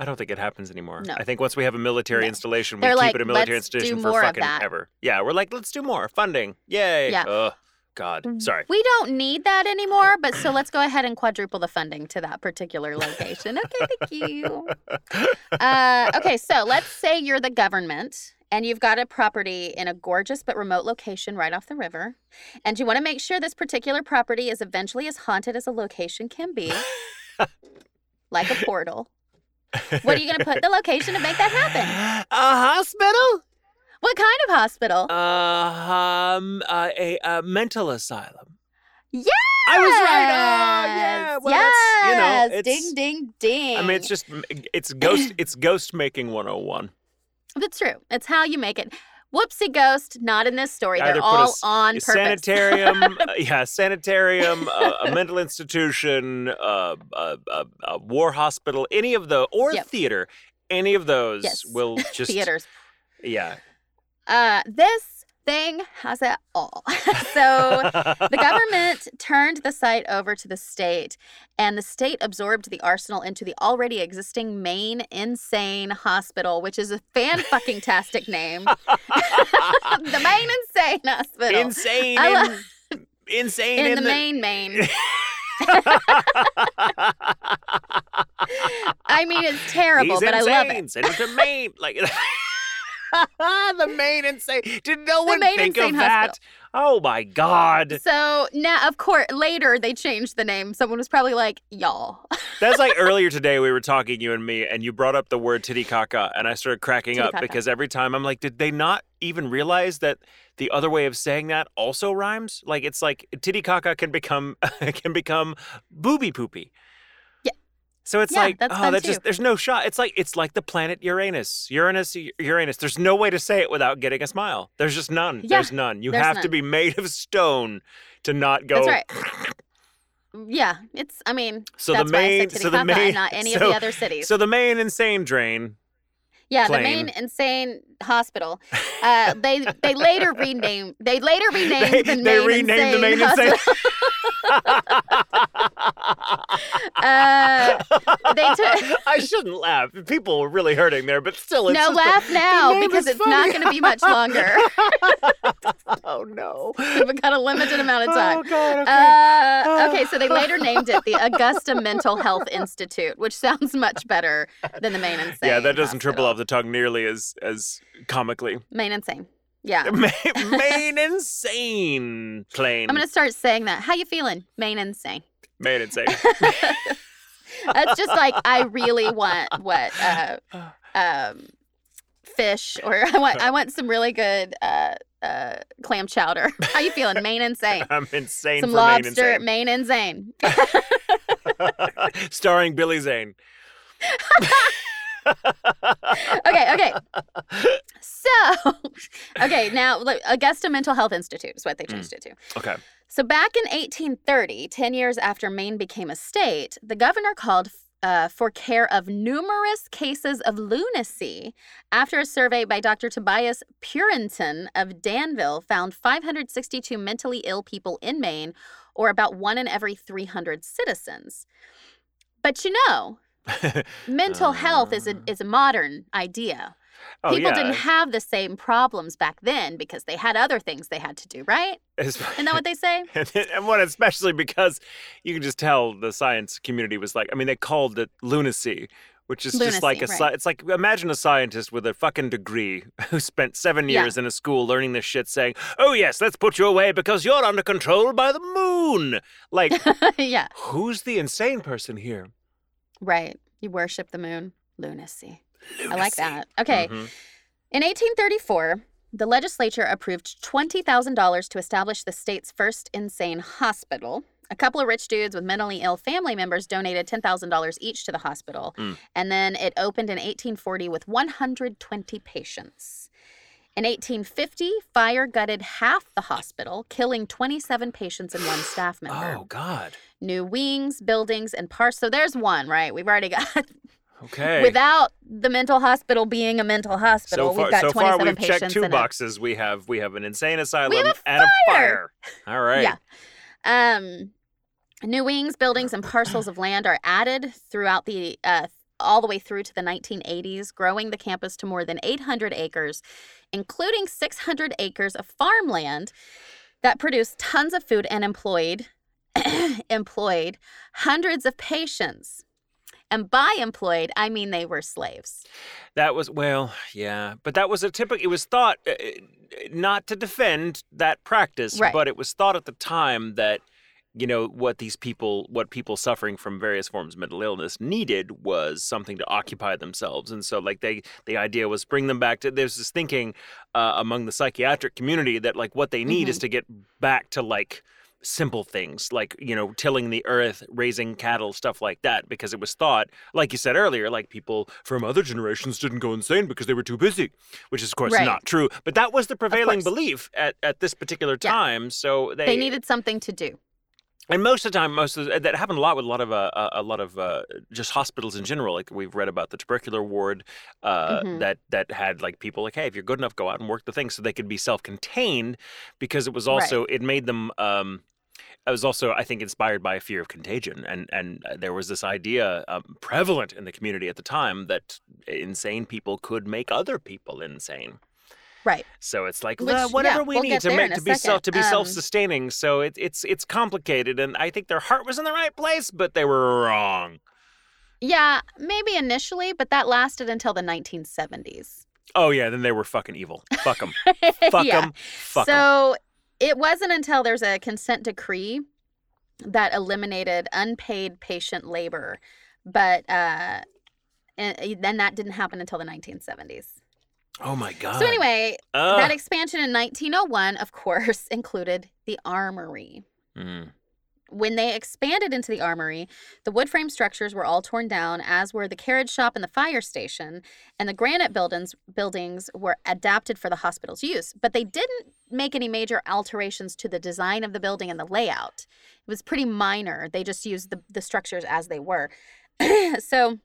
S3: I don't think it happens anymore.
S2: No.
S3: I think once we have a military
S2: No.
S3: installation, we
S2: They're
S3: keep
S2: like,
S3: it a military
S2: "Let's do
S3: institution for fucking
S2: that."
S3: ever. Yeah, we're like, let's do more funding. Yay.
S2: Yeah.
S3: Ugh. God. Sorry.
S2: We don't need that anymore, but so let's go ahead and quadruple the funding to that particular location. Okay, thank you. Uh, okay, so let's say you're the government and you've got a property in a gorgeous but remote location right off the river, and you want to make sure this particular property is eventually as haunted as a location can be, like a portal. What are you going to put the location to make that happen?
S3: A hospital?
S2: What kind of hospital?
S3: Uh, um, uh, a, a mental asylum.
S2: Yeah.
S3: I was right. Oh, yeah. Well,
S2: yes!
S3: that's, you know, it's,
S2: ding, ding, ding.
S3: I mean, it's just it's ghost it's ghost making 101.
S2: That's true. It's how you make it. Whoopsie ghost, not in this story.
S3: Either
S2: They're
S3: put a
S2: all on
S3: A
S2: purpose.
S3: sanitarium, uh, yeah, sanitarium, uh, a mental institution, uh, a, a, a war hospital, any of the or
S2: Yep.
S3: theater, any of those
S2: Yes.
S3: will just
S2: Theaters.
S3: Yeah.
S2: Uh, this thing has it all. so the government turned the site over to the state, and the state absorbed the arsenal into the already existing Maine Insane Hospital, which is a fan fucking tastic name. the Maine Insane Hospital.
S3: insane, in, insane
S2: in,
S3: in,
S2: the, Maine, Maine. I mean, it's terrible,
S3: He's
S2: but
S3: insane.
S2: I love it.
S3: Send him to Maine. Like the Maine insane. Did no one think
S2: Insane
S3: of that?
S2: Hospital.
S3: Oh my God.
S2: So now, of course, later they changed the name. Someone was probably like, "Y'all."
S3: That's like earlier today we were talking, you and me, and you brought up the word titicaca, and I started cracking up because every time I'm like, did they not even realize that the other way of saying that also rhymes? Like it's like titicaca can become can become booby poopy. So it's
S2: Yeah,
S3: like,
S2: that's
S3: oh, that's
S2: too.
S3: just there's no shot. It's like it's like the planet Uranus, Uranus, Uranus. There's no way to say it without getting a smile. There's just none.
S2: Yeah,
S3: there's none. You
S2: there's
S3: have to be made of stone to not go.
S2: That's right. Yeah, it's. I mean,
S3: So
S2: that's
S3: the
S2: why I
S3: main,
S2: said
S3: so the main,
S2: not any of the other cities.
S3: So the main insane drain.
S2: Yeah, the
S3: plane.
S2: main insane hospital. Uh, they they later renamed. They later renamed
S3: They-
S2: the
S3: they
S2: main
S3: renamed the main insane-
S2: hospital. uh, they took.
S3: I shouldn't laugh. People were really hurting there, but still, it's
S2: no, laugh now because it's
S3: funny.
S2: not going to be much longer.
S3: Oh no!
S2: We've got a limited amount of time.
S3: Oh god! Okay.
S2: Uh, okay, so they later named it the Augusta Mental Health Institute, which sounds much better than the main insane.
S3: yeah, that doesn't triple
S2: hospital.
S3: The tongue nearly as as comically.
S2: Main insane. Yeah.
S3: Ma- Maine insane plane.
S2: I'm gonna start saying that. How you feeling? Maine insane.
S3: Maine insane.
S2: That's just like I really want what uh, um, fish, or I want I want some really good uh, uh, clam chowder. How you feeling? Maine insane.
S3: I'm insane
S2: Some lobster,
S3: Maine
S2: Maine insane.
S3: insane. Starring Billy Zane.
S2: Okay, okay. So, okay, now look, Augusta Mental Health Institute is what they changed it to.
S3: Okay.
S2: So, back in 1830, 10 years after Maine became a state, the governor called uh, for care of numerous cases of lunacy after a survey by Dr. Tobias Purinton of Danville found 562 mentally ill people in Maine, or about one in every 300 citizens. But you know, mental health is a,
S3: Uh.
S2: is a modern idea.
S3: Oh,
S2: People
S3: yeah.
S2: didn't have the same problems back then because they had other things they had to do, right? Isn't that what they say?
S3: and, and what especially because you can just tell the science community was like i mean they called it lunacy which is just like a
S2: right.
S3: it's like imagine a scientist with a fucking degree who spent seven
S2: Yeah.
S3: years in a school learning this shit saying oh yes let's put you away because you're under control by the moon like
S2: yeah,
S3: who's the insane person here
S2: right. You worship the moon. Lunacy. I like that. Okay.
S3: Mhm.
S2: In 1834, the legislature approved $20,000 to establish the state's first insane hospital. A couple of rich dudes with mentally ill family members donated $10,000 each to the hospital.
S3: Mm.
S2: And then it opened in 1840 with 120 patients. In 1850, fire gutted half the hospital, killing 27 patients and one staff member.
S3: oh god
S2: New wings, buildings, and parts. So there's one, right? We've already got
S3: okay
S2: without the mental hospital being a mental hospital.
S3: so far,
S2: we've got
S3: so
S2: 27
S3: far we've
S2: patients
S3: checked two boxes. We have we have an insane asylum
S2: a
S3: and a
S2: fire.
S3: fire. All right.
S2: Yeah. Um, new wings, buildings, and parcels of land are added throughout the uh, all the way through to the 1980s, growing the campus to more than 800 acres, including 600 acres of farmland that produced tons of food and employed employed hundreds of patients. And by employed, I mean they were slaves.
S3: That was well, yeah, but that was a typical. It was thought uh, uh, not to defend that practice,
S2: Right.
S3: but it was thought at the time that you know what these people, what people suffering from various forms of mental illness needed was something to occupy themselves, and so like they, the idea was bring them back to. There's this thinking uh, among the psychiatric community that like what they need is to get back to like simple things like you know tilling the earth raising cattle stuff like that because it was thought like you said earlier like people from other generations didn't go insane because they were too busy which is of course
S2: Right.
S3: not true but that was the prevailing belief at, at this particular
S2: Yeah.
S3: time so they,
S2: They needed something to do.
S3: And most of the time most of the, that happened a lot with a lot of uh, a lot of uh, just hospitals in general. Like we've read about the tubercular ward uh,
S2: Mhm.
S3: that that had like people like hey if you're good enough go out and work the thing so they could be self-contained because it was also it made them um it was also i think inspired by a fear of contagion. And and uh, there was this idea um, prevalent in the community at the time that insane people could make other people insane
S2: Right.
S3: so it's like
S2: Which,
S3: well,
S2: yeah,
S3: whatever we
S2: we'll
S3: need to make to be self to be
S2: Um,
S3: self-sustaining. So it, it's it's complicated, and I think their heart was in the right place, but they were wrong.
S2: Yeah, maybe initially, but that lasted until the 1970s.
S3: Oh yeah, then they were fucking evil. Fuck them. Fuck
S2: yeah.
S3: them. Fuck 'em.
S2: so it wasn't until there's a consent decree that eliminated unpaid patient labor, but uh, and then that didn't happen until the 1970s.
S3: Oh my god.
S2: So anyway,
S3: Ugh.
S2: that expansion in 1901, of course, included the armory.
S3: Mm.
S2: When they expanded into the armory, the wood frame structures were all torn down, as were the carriage shop and the fire station, and the granite buildings buildings were adapted for the hospital's use. But they didn't make any major alterations to the design of the building and the layout. It was pretty minor. They just used the, the structures as they were. so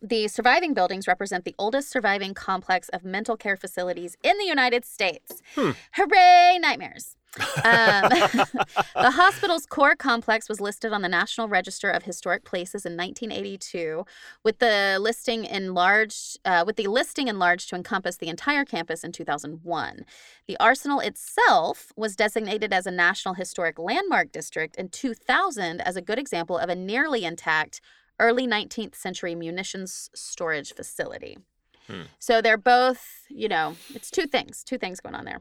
S2: the surviving buildings represent the oldest surviving complex of mental care facilities in the United States.
S3: Hmm.
S2: Hooray, nightmares. Um, the hospital's core complex was listed on the National Register of Historic Places in 1982, with the listing enlarged, uh, with the listing enlarged to encompass the entire campus in 2001. The arsenal itself was designated as a National Historic Landmark District in 2000 as a good example of a nearly intact early 19th century munitions storage facility.
S3: Hmm.
S2: So they're both, you know, it's two things, two things going on there.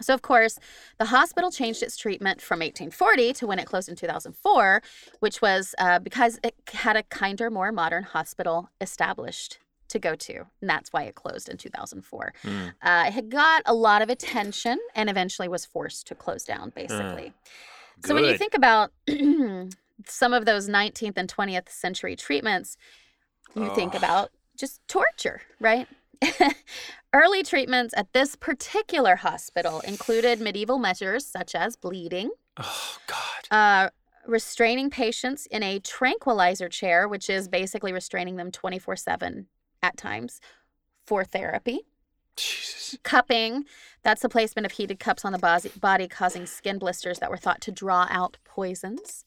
S2: So, of course, the hospital changed its treatment from 1840 to when it closed in 2004, which was uh, because it had a kinder, more modern hospital established to go to. And that's why it closed in 2004.
S3: Mm.
S2: Uh, it had got a lot of attention and eventually was forced to close down, basically. So, when you think about some of those 19th and 20th century treatments, you think about just torture, right? Early treatments at this particular hospital included medieval measures such as bleeding,
S3: Oh God.
S2: uh, restraining patients in a tranquilizer chair, which is basically restraining them 24 7 at times for therapy.
S3: Jesus.
S2: Cupping, that's the placement of heated cups on the body, causing skin blisters that were thought to draw out poisons.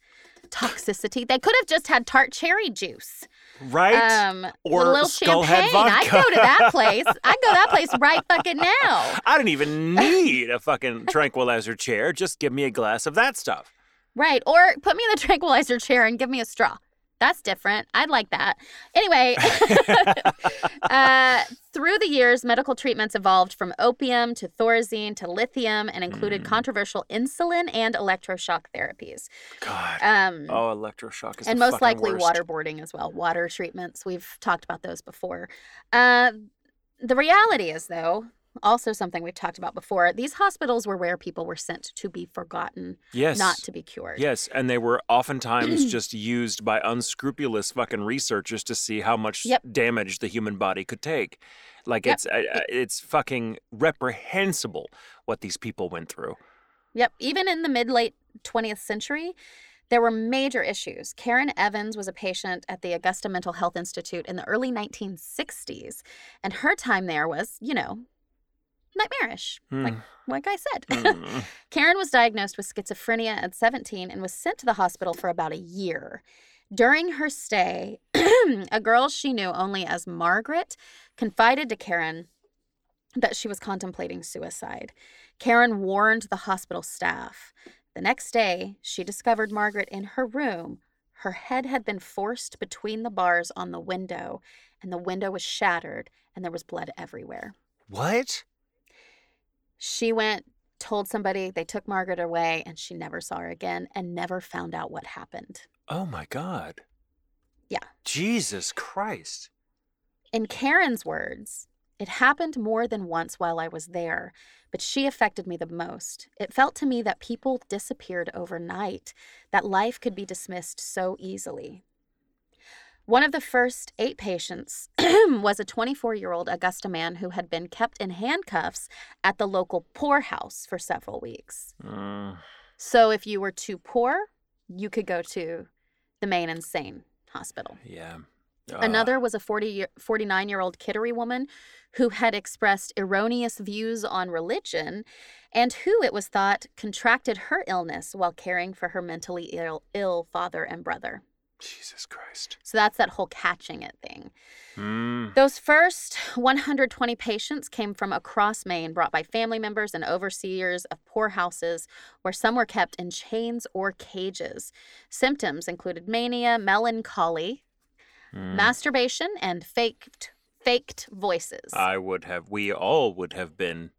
S2: Toxicity, they could have just had tart cherry juice.
S3: Right.
S2: Um,
S3: Or
S2: a little champagne. I'd go to that place. I'd go to that place right fucking now.
S3: I didn't even need a fucking tranquilizer chair. Just give me a glass of that stuff.
S2: Right. Or put me in the tranquilizer chair and give me a straw. That's different. I'd like that. Anyway, uh, through the years, medical treatments evolved from opium to thorazine to lithium and included
S3: Mm.
S2: controversial insulin and electroshock therapies.
S3: God.
S2: Um,
S3: oh, electroshock is
S2: and most likely
S3: worst.
S2: waterboarding as well. Water treatments. We've talked about those before. Uh, the reality is, though, also something we've talked about before. These hospitals were where people were sent to be forgotten,
S3: Yes.
S2: not to be cured.
S3: Yes, and they were oftentimes just used by unscrupulous fucking researchers to see how much
S2: Yep.
S3: damage the human body could take. Like
S2: Yep.
S3: it's it's fucking reprehensible what these people went through.
S2: Yep. Even in the mid late 20th century, there were major issues. Karen Evans was a patient at the Augusta Mental Health Institute in the early 1960s, and her time there was, you know, nightmarish, like like I said.
S3: Mm.
S2: Karen was diagnosed with schizophrenia at 17 and was sent to the hospital for about a year. During her stay, a girl she knew only as Margaret confided to Karen that she was contemplating suicide. Karen warned the hospital staff. The next day, she discovered Margaret in her room. Her head had been forced between the bars on the window, and the window was shattered, and there was blood everywhere.
S3: what?
S2: She went, told somebody, they took Margaret away, and she never saw her again and never found out what happened.
S3: Oh my god.
S2: Yeah.
S3: Jesus Christ.
S2: In Karen's words, it happened more than once while I was there, but she affected me the most. It felt to me that people disappeared overnight, that life could be dismissed so easily. One of the first eight patients was a 24 year old Augusta man who had been kept in handcuffs at the local poorhouse for several weeks.
S3: Mm.
S2: So if you were too poor, you could go to the main insane hospital.
S3: Yeah.
S2: Another was a 40 year, 49 year old Kittery woman who had expressed erroneous views on religion and who, it was thought, contracted her illness while caring for her mentally ill, ill father and brother.
S3: Jesus Christ.
S2: So that's that whole catching it thing.
S3: Mm.
S2: Those first 120 patients came from across Maine, brought by family members and overseers of poorhouses, where some were kept in chains or cages. Symptoms included mania, melancholy,
S3: Mm.
S2: masturbation, and faked faked voices.
S3: I would have. We all would have been.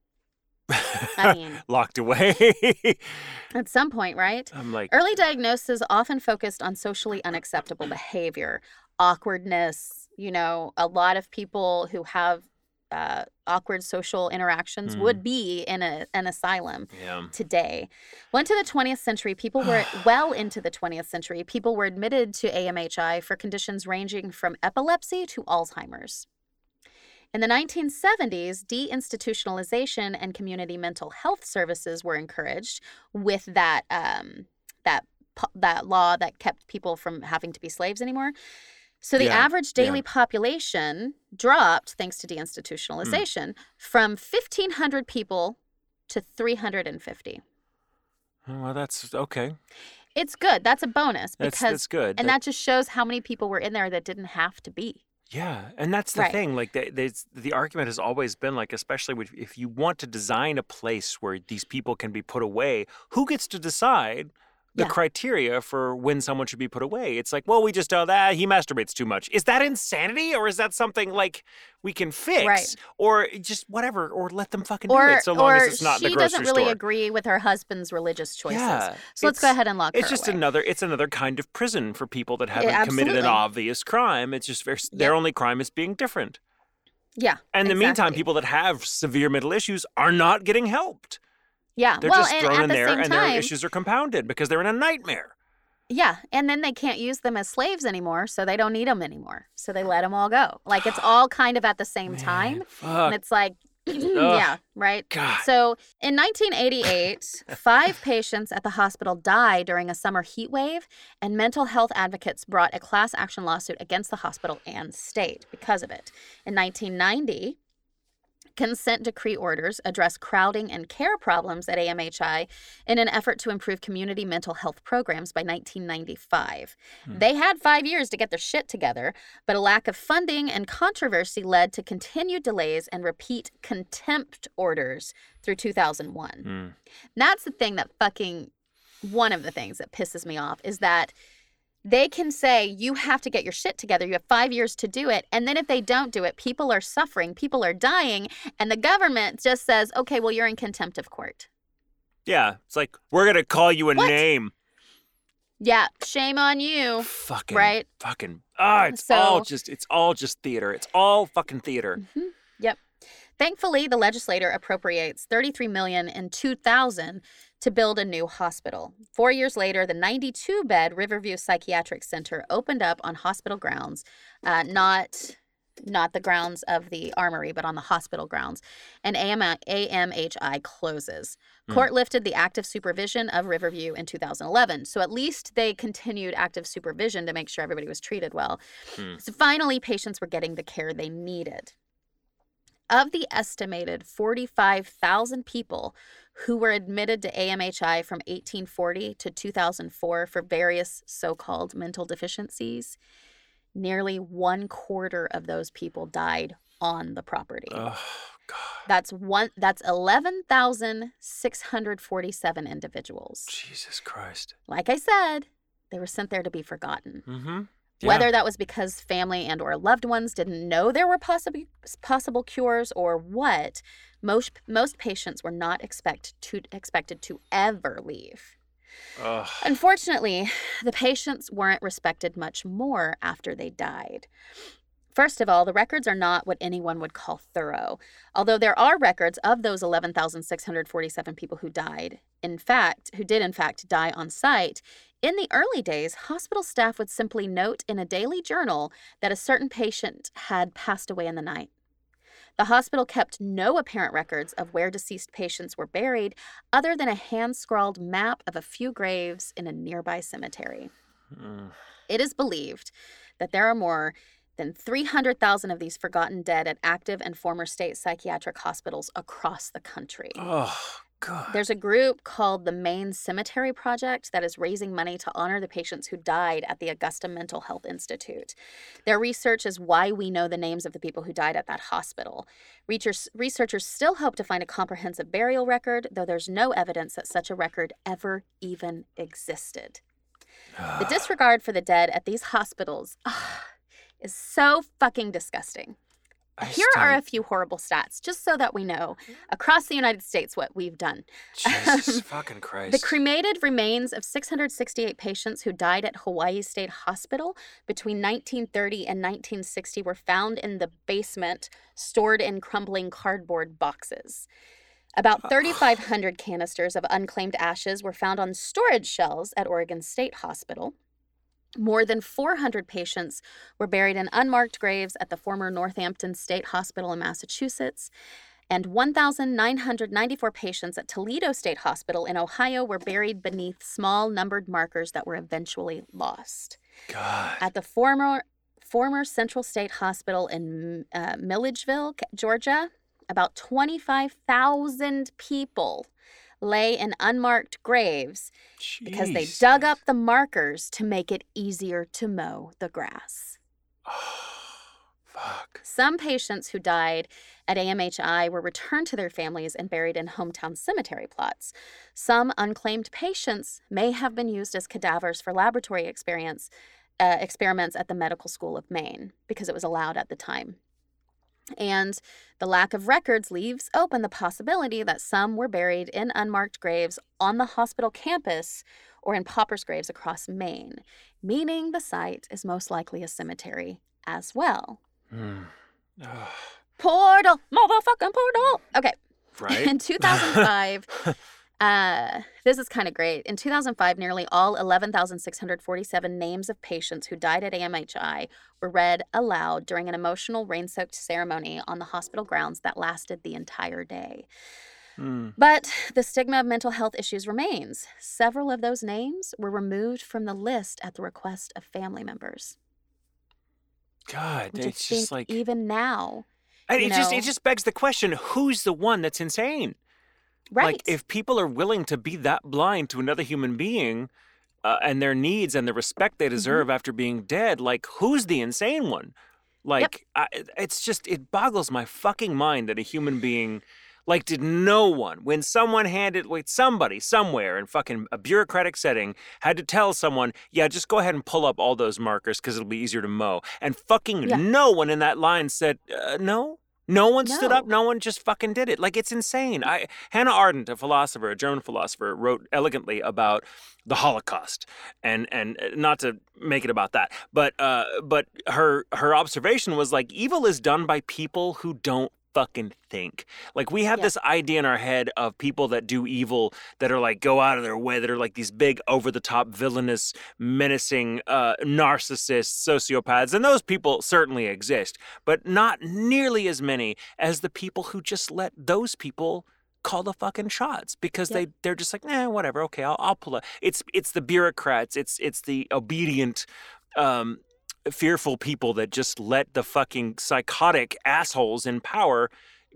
S2: I mean,
S3: locked away.
S2: at some point, right?
S3: I'm like,
S2: Early diagnosis often focused on socially unacceptable behavior, awkwardness. You know, a lot of people who have uh, awkward social interactions
S3: Mm.
S2: would be in a, an asylum
S3: yeah.
S2: today. Went to the 20th century, people were well into the 20th century, people were admitted to AMHI for conditions ranging from epilepsy to Alzheimer's. In the 1970s, deinstitutionalization and community mental health services were encouraged with that um, that that law that kept people from having to be slaves anymore. So the
S3: Yeah,
S2: average
S3: yeah.
S2: daily population dropped thanks to deinstitutionalization from 1500 people to 350.
S3: Oh, Well, that's okay.
S2: It's good. That's a bonus
S3: That's
S2: because
S3: that's good.
S2: and
S3: That-
S2: that just shows how many people were in there that didn't have to be.
S3: Yeah, and that's the
S2: Right.
S3: thing. Like, they, the argument has always been like, especially if you want to design a place where these people can be put away, who gets to decide the
S2: Yeah.
S3: criteria for when someone should be put away. It's like, well, we just know that he masturbates too much. Is that insanity or is that something like we can fix
S2: Right.
S3: or just whatever or let them fucking do it so long
S2: or
S3: as it's not
S2: she
S3: in the grocery
S2: doesn't really
S3: store.
S2: agree with her husband's religious choices.
S3: Yeah,
S2: so let's go ahead and lock
S3: It's just
S2: away.
S3: another it's another kind of prison for people that haven't committed an obvious crime. It's just very, their only crime is being different.
S2: Yeah.
S3: And in the meantime, people that have severe mental issues are not getting helped.
S2: Yeah.
S3: They're
S2: well,
S3: just thrown
S2: at
S3: in
S2: the
S3: there
S2: same
S3: and
S2: time,
S3: their issues are compounded because they're in a nightmare.
S2: Yeah, and then they can't use them as slaves anymore, so they don't need them anymore. So they let them all go. Like it's all kind of at the same time,
S3: fuck.
S2: and it's like, yeah, right.
S3: God.
S2: So in 1988, five patients at the hospital died during a summer heat wave, and mental health advocates brought a class action lawsuit against the hospital and state because of it. In 1990. Consent decree orders address crowding and care problems at AMHI in an effort to improve community mental health programs by 1995.
S3: Hmm.
S2: They had five years to get their shit together, but a lack of funding and controversy led to continued delays and repeat contempt orders through 2001.
S3: Mm.
S2: That's the thing that fucking one of the things that pisses me off is that they can say you have to get your shit together. You have five years to do it. And then if they don't do it, people are suffering, people are dying. And the government just says, okay, well, you're in contempt of court.
S3: Yeah, it's like we're gonna call you a
S2: What?
S3: name.
S2: Yeah, shame on you.
S3: Fucking
S2: Right.
S3: Fucking ah, it's all just it's all just theater. It's all fucking theater.
S2: Mhm. Thankfully, the legislator appropriates 33 million in 2000 to build a new hospital. 4 years later, the 92-bed Riverview Psychiatric Center opened up on hospital grounds, uh, not not the grounds of the armory, but on the hospital grounds. And AM, AMHI closes.
S3: Hmm.
S2: Court lifted the active supervision of Riverview in 2011. So at least they continued active supervision to make sure everybody was treated well.
S3: Hmm.
S2: So finally, patients were getting the care they needed. Of the estimated 45,000 people who were admitted to AMHI from 1840 to 2004 for various so called mental deficiencies, nearly one quarter of those people died on the property.
S3: Oh God.
S2: That's one that's 11,647 individuals.
S3: Jesus Christ.
S2: Like I said, they were sent there to be forgotten.
S3: Mm-hmm.
S2: Whether that was because family and or loved ones didn't know there were possible possible cures or what, most most patients were not expect to expected to ever leave.
S3: Ugh.
S2: Unfortunately, the patients weren't respected much more after they died. First of all, the records are not what anyone would call thorough, although there are records of those 11,647 people who died. In fact, who did in fact die on site. In the early days, hospital staff would simply note in a daily journal that a certain patient had passed away in the night. The hospital kept no apparent records of where deceased patients were buried other than a hand scrawled map of a few graves in a nearby cemetery.
S3: Mm.
S2: It is believed that there are more than 300,000 of these forgotten dead at active and former state psychiatric hospitals across the country.
S3: Oh God.
S2: There's a group called the Maine Cemetery Project that is raising money to honor the patients who died at the Augusta Mental Health Institute. Their research is why we know the names of the people who died at that hospital. Researchers, still hope to find a comprehensive burial record, though there's no evidence that such a record ever even existed. The disregard for the dead at these hospitals ah, is so fucking disgusting.
S3: I
S2: Here are a few horrible stats, just so that we know mm. across the United States what we've done.
S3: Jesus fucking Christ.
S2: The cremated remains of 668 patients who died at Hawaii State Hospital between 1930 and 1960 were found in the basement, stored in crumbling cardboard boxes. About 3,500 canisters of unclaimed ashes were found on storage shelves at Oregon State Hospital. More than 400 patients were buried in unmarked graves at the former Northampton State Hospital in Massachusetts. And 1,994 patients at Toledo State Hospital in Ohio were buried beneath small numbered markers that were eventually lost.
S3: God.
S2: At the former former Central State Hospital in uh, Milledgeville, Georgia, about 25,000 people lay in unmarked graves because they dug up the markers to make it easier to mow the grass.
S3: Fuck.
S2: Some patients who died at AMHI were returned to their families and buried in hometown cemetery plots. Some unclaimed patients may have been used as cadavers for laboratory experience, uh, experiments at the Medical School of Maine because it was allowed at the time. And the lack of records leaves open the possibility that some were buried in unmarked graves on the hospital campus or in paupers' graves across Maine, meaning the site is most likely a cemetery as well.
S3: Mm. Ugh,
S2: Portal, motherfucking portal. Okay.
S3: right?
S2: In 2005, uh, this is kind of great. In 2005, nearly all 11,647 names of patients who died at AMHI were read aloud during an emotional rain soaked ceremony on the hospital grounds that lasted the entire day.
S3: Mm.
S2: But the stigma of mental health issues remains. Several of those names were removed from the list at the request of family members.
S3: God,
S2: I
S3: it's just like
S2: even now,
S3: and it just it just begs the question: Who's the one that's insane?
S2: Right?
S3: Like, if people are willing to be that blind to another human being uh, and their needs and the respect
S2: Mm-hmm.
S3: they deserve after being dead, like, who's the insane one? Like, I, it's just, it boggles my fucking mind that a human being, like, did no one, when someone handed, wait, somebody somewhere in fucking a bureaucratic setting had to tell someone, yeah, just go ahead and pull up all those markers because it'll be easier to mow. And fucking
S2: Yeah.
S3: no one in that line said, uh, no. No one stood up. No one just fucking did it. Like it's insane. I Hannah Arendt, a philosopher, a German philosopher, wrote elegantly about the Holocaust, and and uh, not to make it about that, but uh, but her her observation was like evil is done by people who don't fucking think. Like we have
S2: Yeah.
S3: this idea in our head of people that do evil that are like go out of their way that are like these big over the top villainous menacing uh narcissists, sociopaths and those people certainly exist, but not nearly as many as the people who just let those people call the fucking shots because
S2: Yep.
S3: they they're just like, nah whatever. Okay, I'll I'll pull it." It's it's the bureaucrats, it's it's the obedient um fearful people that just let the fucking psychotic assholes in power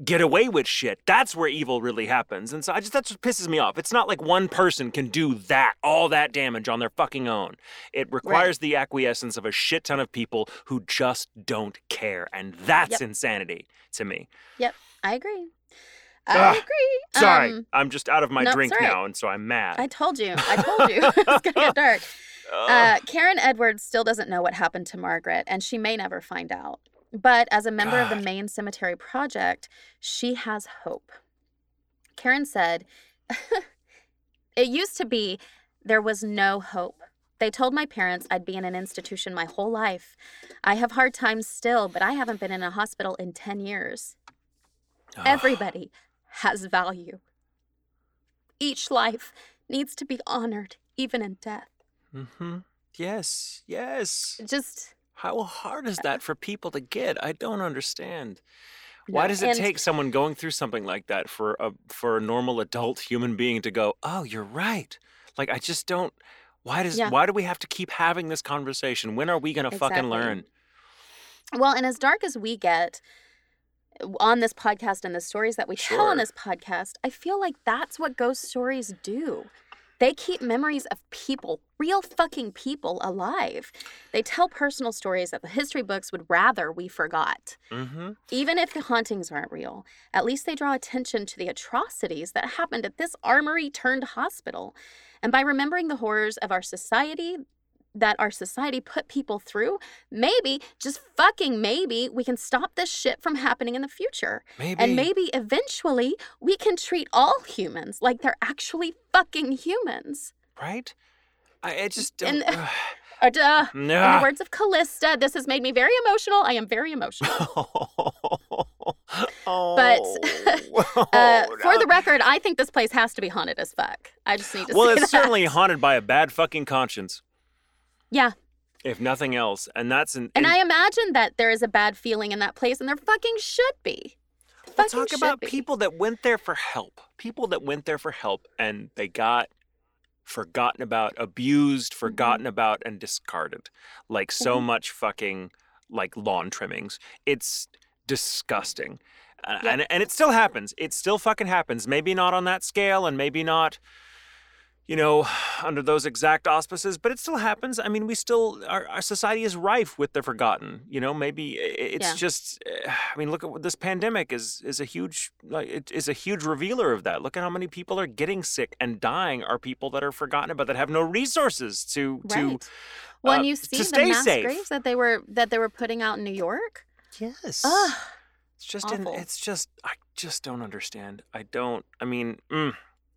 S3: get away with shit. That's where evil really happens. And so I just that's what pisses me off. It's not like one person can do that, all that damage on their fucking own. It requires the acquiescence of a shit ton of people who just don't care. And that's
S2: Yep.
S3: insanity to me. Yep.
S2: I agree. I
S3: Ugh,
S2: agree.
S3: Sorry,
S2: Um,
S3: I'm just out of my drink
S2: right.
S3: now, and so I'm mad.
S2: I told you. I told you. it's gonna get dark.
S3: Ugh.
S2: Uh, Karen Edwards still doesn't know what happened to Margaret, and she may never find out. But as a member of the
S3: God.
S2: Maine Cemetery Project, she has hope. Karen said, It used to be there was no hope. They told my parents I'd be in an institution my whole life. I have hard times still, but I haven't been in a hospital in 10 years.
S3: Ugh.
S2: Everybody has value. Each life needs to be honored, even in death.
S3: Mhm. Yes, yes.
S2: Just
S3: How hard is that for people to get? I don't understand. Why does it
S2: and-
S3: take someone going through something like that for a for a normal adult human being to go, "Oh, you're right." Like I just don't why does
S2: Yeah.
S3: why do we have to keep having this conversation? When are we going to fucking learn?
S2: Well, and as dark as we get on this podcast and the stories that we tell on this podcast, I feel like that's what ghost stories do. They keep memories of people, real fucking people, alive. They tell personal stories that the history books would rather we forgot.
S3: Mhm.
S2: Even if the hauntings aren't real, at least they draw attention to the atrocities that happened at this armory turned hospital. And by remembering the horrors of our society, that our society put people through, maybe, just fucking maybe, we can stop this shit from happening in the future.
S3: Maybe
S2: And maybe eventually we can treat all humans like they're actually fucking humans.
S3: right? I, I just don't.
S2: Or, uh, in the words of Callista, this has made me very emotional. I am very emotional.
S3: oh,
S2: Uh, for the record, I think this place has to be haunted as fuck. I just need to
S3: well, it's
S2: that.
S3: certainly haunted by a bad fucking conscience,
S2: Yeah.
S3: if nothing else, and that's an.
S2: And I imagine that there is a bad feeling in that place, and there fucking should be.
S3: We'll
S2: Fucking
S3: talk about
S2: be.
S3: people that went there for help. People that went there for help and they got forgotten about, abused,
S2: Mm-hmm.
S3: forgotten about, and discarded. Like so
S2: Mhm.
S3: much fucking like lawn trimmings. It's disgusting.
S2: Yep.
S3: And and it still happens. It still fucking happens. Maybe not on that scale and maybe not you know, under those exact auspices, but it still happens. I mean, we still our, our society is rife with the forgotten. You know, maybe it's
S2: Yeah.
S3: just. eh, I mean, look at what this pandemic is is a huge like it is a huge revealer of that. Look at how many people are getting sick and dying are people that are forgotten about that have no resources to to.
S2: Right. When
S3: uh,
S2: you
S3: to
S2: see the
S3: stay
S2: mass
S3: safe.
S2: graves that they were that they were putting out in New York,
S3: Yes.
S2: ugh,
S3: It's just in, it's just I just don't understand. I don't. I mean, mm,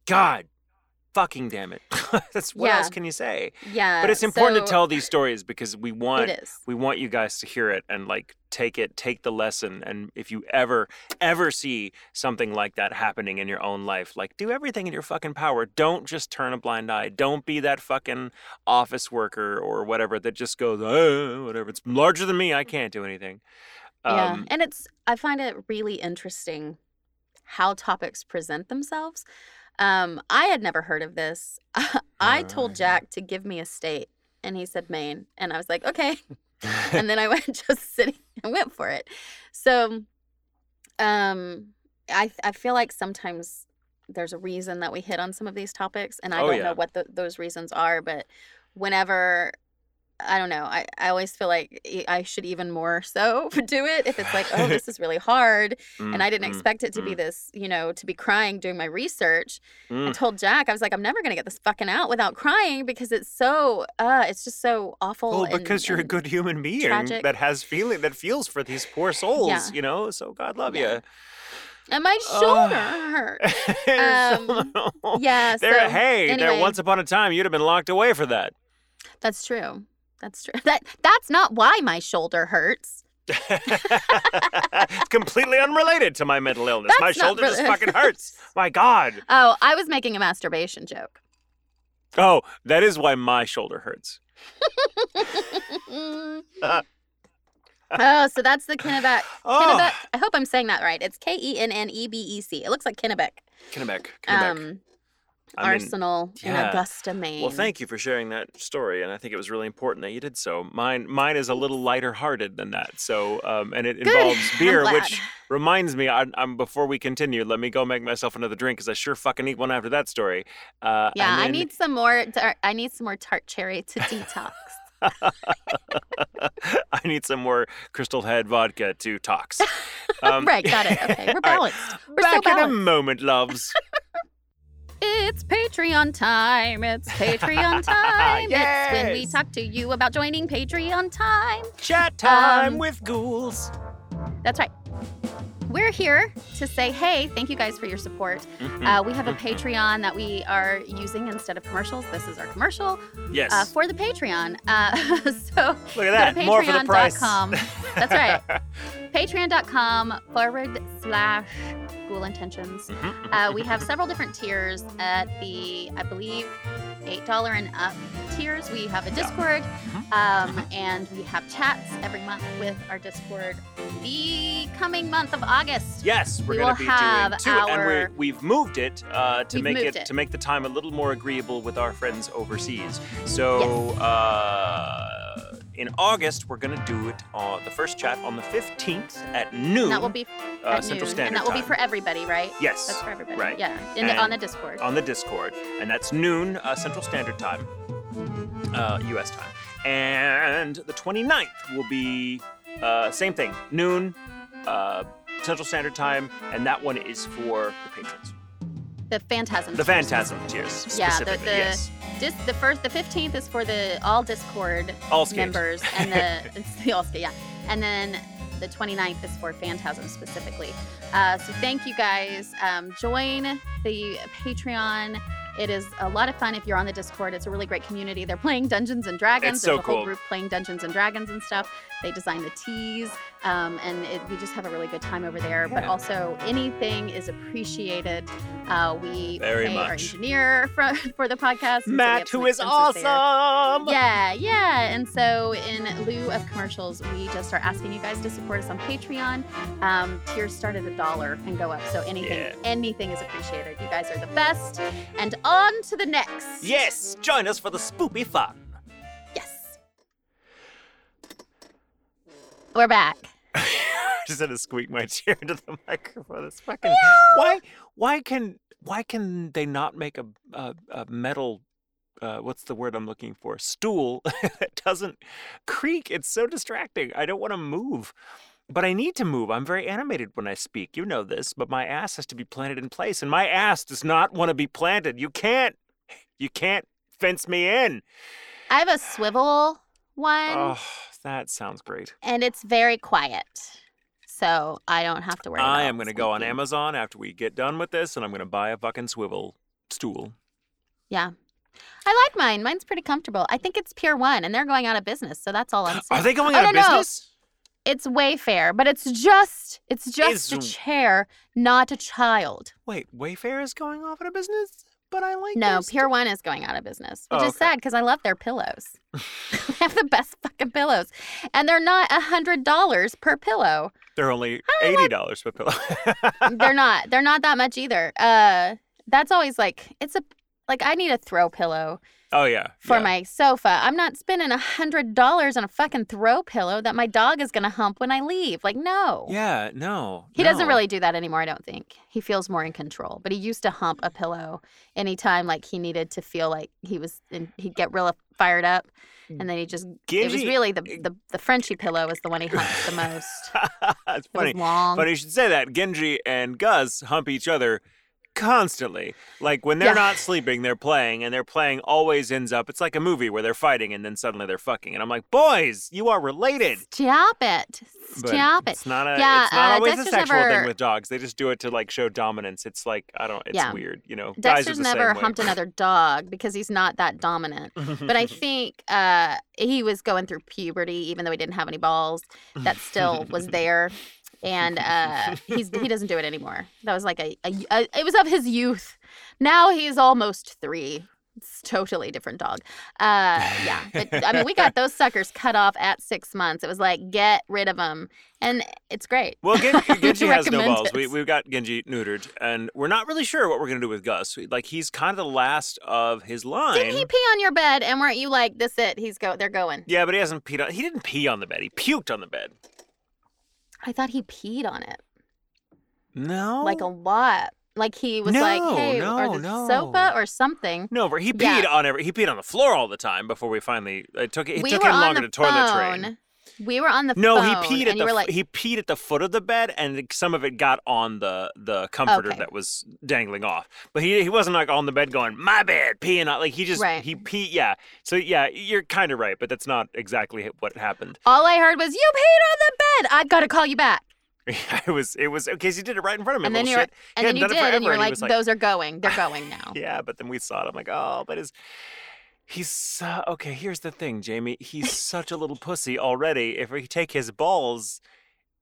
S3: God, fucking damn it. That's what
S2: Yeah.
S3: else can you say?
S2: yeah.
S3: But it's important
S2: so
S3: to tell these stories because we want we want you guys to hear it and like take it, take the lesson. And if you ever ever see something like that happening in your own life, like do everything in your fucking power. Don't just turn a blind eye. Don't be that fucking office worker or whatever that just goes, oh, whatever. It's larger than me. I can't do anything.
S2: yeah,
S3: Um,
S2: and it's I find it really interesting how topics present themselves. Um, I had never heard of this. I told
S3: Alright.
S2: Jack to give me a state, and he said Maine, and I was like, okay. and then I went just sitting and went for it. So, um, I I feel like sometimes there's a reason that we hit on some of these topics, and I
S3: Oh,
S2: don't
S3: yeah.
S2: know what the, those reasons are. But whenever I don't know, I, I always feel like I should even more so do it if it's like, oh, this is really hard, and I didn't
S3: Mm,
S2: expect it to be
S3: mm.
S2: this, you know, to be crying doing my research. I
S3: mm.
S2: told Jack, I was like, I'm never gonna get this fucking out without crying because it's so, uh, it's just so awful.
S3: Well,
S2: and-
S3: because you're a good human being
S2: tragic.
S3: that has feeling that feels for these poor souls,
S2: Yeah.
S3: you know. So God love
S2: Yeah.
S3: you.
S2: and my shoulder hurt. Um, Yeah,
S3: there,
S2: so
S3: hey, there. Once upon a time, you'd have been locked away for that.
S2: That's true. That's true. That that's not why my shoulder hurts.
S3: it's completely unrelated to my mental illness. my
S2: That's not
S3: shoulder just fucking hurts. My God.
S2: Oh, I was making a masturbation joke.
S3: Oh, that is why my shoulder hurts.
S2: oh, so that's the Kennebec.
S3: Oh,
S2: Kennebec. I hope I'm saying that right. It's K E N N E B E C. It looks like Kennebec.
S3: Kennebec. Kennebec.
S2: Um,
S3: I mean,
S2: Arsenal in. Augusta, Maine.
S3: Well, thank you for sharing that story, and I think it was really important that you did so. Mine, mine is a little lighter hearted than that. So, um, and it
S2: Good.
S3: involves beer, which reminds me. I, I'm before we continue, let me go make myself another drink because I sure fucking need one after that story. Uh,
S2: Yeah,
S3: and
S2: I need some more. I need some more tart cherry to detox.
S3: I need some more Crystal Head vodka to tox. Um,
S2: right, got it. Okay, we're
S3: all right.
S2: balanced. We're
S3: Back
S2: so
S3: in a moment, loves.
S2: It's Patreon time. It's Patreon time. It's when we talk to you about joining Patreon time.
S3: Chat time
S2: Um,
S3: with ghouls.
S2: That's right. We're here to say, hey, thank you guys for your support.
S3: Mhm.
S2: Uh, we have a Patreon that we are using instead of commercials. This is our commercial
S3: yes.
S2: uh, for the Patreon. Uh, so
S3: Look at that.
S2: to
S3: More for the price.
S2: patreon.com. That's right. patreon.com forward slash ghoul intentions.
S3: Mhm, mhm,
S2: Uh, we have several different tiers at the, I believe, $8 and up tiers. We have a Discord,
S3: Mhm.
S2: um, and we have chats every month with our Discord. The coming month of August,
S3: Yes, we're
S2: We
S3: going
S2: will
S3: to be
S2: have
S3: doing two, and
S2: our-
S3: we're, we've moved it uh, to
S2: We've
S3: make it,
S2: it.
S3: to make the time a little more agreeable with our friends overseas. So uh, in August, we're going to do it on the first chat on the 15th at noon.
S2: that will be
S3: uh,
S2: at
S3: Central
S2: noon,
S3: Standard
S2: and that will be
S3: Time.
S2: for everybody, right?
S3: Yes,
S2: That's for everybody.
S3: right.
S2: Yeah, in the, on the Discord.
S3: on the Discord, and that's noon uh, Central Standard Time, uh, U.S. time. And the 29th will be uh, same thing, noon uh, Central Standard Time, and that one is for the patrons.
S2: the Phantasm.
S3: The. Phantasm tiers,
S2: Yeah, the-
S3: specifically.
S2: the-
S3: yes,
S2: Dis, the first, the fifteenth is for the all Discord
S3: all
S2: members, and the it's the all yeah, and then the 29th is for Phantasm specifically. Uh, so thank you guys. Um, join the Patreon. It is a lot of fun if you're on the Discord. It's a really great community. They're playing Dungeons and Dragons.
S3: It's
S2: There's
S3: so
S2: a whole
S3: cool.
S2: group playing Dungeons and Dragons and stuff. They design the teas, um, and it, we just have a really good time over there. But also, anything is appreciated. Uh, we
S3: Very
S2: pay our engineer for, for the podcast. and so
S3: Matt, who is
S2: expenses there.
S3: awesome.
S2: Yeah, yeah. And so, in lieu of commercials, we just are asking you guys to support us on Patreon. Um, tiers start at a dollar and go up. So anything,
S3: Yeah.
S2: anything is appreciated. You guys are the best. And on to the next.
S3: Yes, join us for the spoopy fun.
S2: Yes. We're back.
S3: just had to squeak my chair into the microphone. It's fucking. Why? Why can? Why can they not make a a, a metal? Uh, what's the word I'm looking for? Stool that doesn't creak. It's so distracting. I don't want to move. But I need to move. I'm very animated when I speak. You know this, but my ass has to be planted in place, and my ass does not want to be planted. You can't. You can't fence me in.
S2: I have a swivel one,
S3: Oh, that sounds great.
S2: and it's very quiet, so I don't have to worry.
S3: I am going to go on. Amazon after we get done with this, and I'm going to buy a fucking swivel stool.
S2: Yeah, I like mine. Mine's pretty comfortable. I think it's Pure One, and they're going out of business, so that's all I'm saying.
S3: Are they going
S2: Oh,
S3: out of
S2: no, no.
S3: business?
S2: It's Wayfair, but it's just it's just a chair, not a child.
S3: Wait, Wayfair is going off out of business, but I like
S2: No, Pure One is going out of business, which
S3: Oh,
S2: is
S3: okay.
S2: sad because I love their pillows. they have the best fucking pillows, and they're not a hundred dollars per pillow.
S3: They're only eighty dollars per pillow.
S2: they're not. They're not that much either. Uh, that's always like it's a like I need a throw pillow
S3: oh yeah.
S2: for
S3: yeah.
S2: my sofa. I'm not spending a hundred dollars on a fucking throw pillow that my dog is gonna hump when I leave. Like no.
S3: Yeah, no.
S2: He doesn't really do that anymore, I don't think. He feels more in control. But he used to hump a pillow anytime like he needed to feel like he was in, he'd get real fired up. And then he just it was really the, eh, the the Frenchie pillow was the one he humped the most.
S3: it's
S2: It
S3: funny.
S2: was long.
S3: But he should say that. Genji and Gus hump each other constantly. Like when they're
S2: Yeah.
S3: not sleeping, they're playing, and their playing always ends up. It's like a movie where they're fighting and then suddenly they're fucking. And I'm like, boys, you are related.
S2: Stop it.
S3: But
S2: Stop it.
S3: It's not a.
S2: Yeah,
S3: it's not
S2: uh,
S3: always
S2: Dexter's
S3: a sexual
S2: never-
S3: thing with dogs. They just do it to like show dominance. It's like I don't. It's
S2: Yeah.
S3: weird. You know,
S2: Dexter's
S3: guys are the
S2: never humped another dog because he's not that dominant. But I think uh, he was going through puberty, even though he didn't have any balls. That still was there, and uh, he's he doesn't do it anymore. That was like a, a, a it was of his youth. Now he's almost three. It's totally different dog. Uh, yeah, but I mean, we got those suckers cut off at six months. It was like get rid of them, and it's great.
S3: Well, Gen- Genji has no balls.
S2: it.
S3: We, we've got Genji neutered, and we're not really sure what we're going to do with Gus. Like, he's kind of the last of his line.
S2: Didn't he pee on your bed? And weren't you like, this it? He's go. They're going.
S3: yeah, but he hasn't peed on. He didn't pee on the bed. He puked on the bed.
S2: I thought he peed on it.
S3: No.
S2: like a lot. Like he was like,
S3: No,
S2: "Hey,
S3: no,
S2: or the
S3: no.
S2: sofa or something."
S3: No, but he
S2: Yeah.
S3: peed on every. He peed on the floor all the time before we finally. It took. It
S2: we
S3: took him
S2: on
S3: longer to toilet train.
S2: We were on the
S3: No, he peed at the
S2: like,
S3: he peed at the foot of the bed, and some of it got on the the comforter
S2: Okay.
S3: that was dangling off. But he he wasn't like on the bed going my bed peeing on like he just
S2: Right.
S3: he pee yeah. So yeah, you're kind of right, but that's not exactly what happened.
S2: All I heard was, "You peed on the bed." I've got to call you back.
S3: it was it was okay. He did it right in front of me.
S2: And then you and then you did, and you were like,
S3: like,
S2: "Those are going. They're going now."
S3: Yeah, but then we saw it. I'm like, oh, but his. He's uh, okay. Here's the thing, Jamie. He's such a little pussy already. If we take his balls,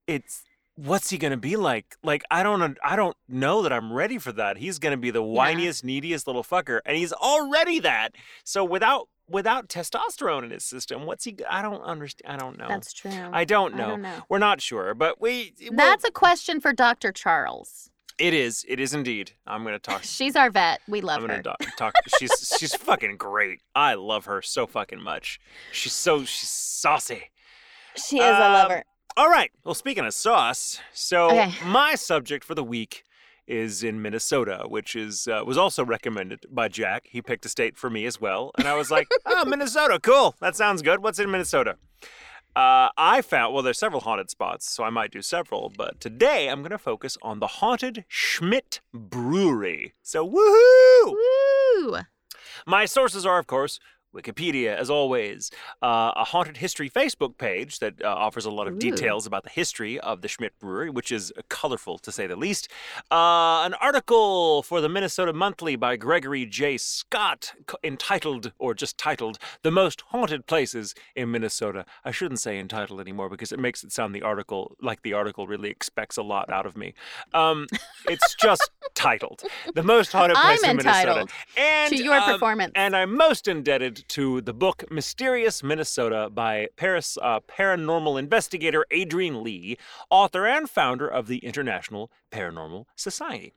S3: it's what's he gonna be like? Like I don't, I don't know that I'm ready for that. He's gonna be the whiniest, neediest little fucker, and he's already that. So without without testosterone in his system, what's he? I don't understand. I don't know.
S2: That's true.
S3: I don't
S2: I
S3: know.
S2: don't know.
S3: We're not sure, but we.
S2: That's a question for Dr. Charles.
S3: It is. It is indeed. I'm gonna talk
S2: She's our vet. We love
S3: I'm gonna
S2: her.
S3: do- talk. She's she's fucking great. I love her so fucking much. She's so she's saucy.
S2: She is. I love
S3: Um,
S2: her.
S3: All right. Well, speaking of sauce, so
S2: Okay.
S3: my subject for the week is in Minnesota, which is uh, was also recommended by Jack. He picked a state for me as well, and I was like, "Oh, Minnesota, cool. That sounds good. What's in Minnesota?" Uh, I found well, there's several haunted spots, so I might do several. But today, I'm going to focus on the haunted Schmidt Brewery. So, woohoo!
S2: Woo!
S3: My sources are, of course, Wikipedia, as always, uh, a haunted history Facebook page that uh, offers a lot of
S2: Ooh.
S3: details about the history of the Schmidt Brewery, which is colorful to say the least. Uh, an article for the Minnesota Monthly by Gregory J. Scott entitled, or just titled, The Most Haunted Places in Minnesota. I shouldn't say entitled anymore because it makes it sound the article like the article really expects a lot out of me. Um, it's just titled, The Most Haunted
S2: I'm
S3: Place in Minnesota. And,
S2: to your
S3: um,
S2: performance.
S3: and I'm most indebted to the book Mysterious Minnesota by Paris uh, paranormal investigator Adrian Lee, author and founder of the International Paranormal Society.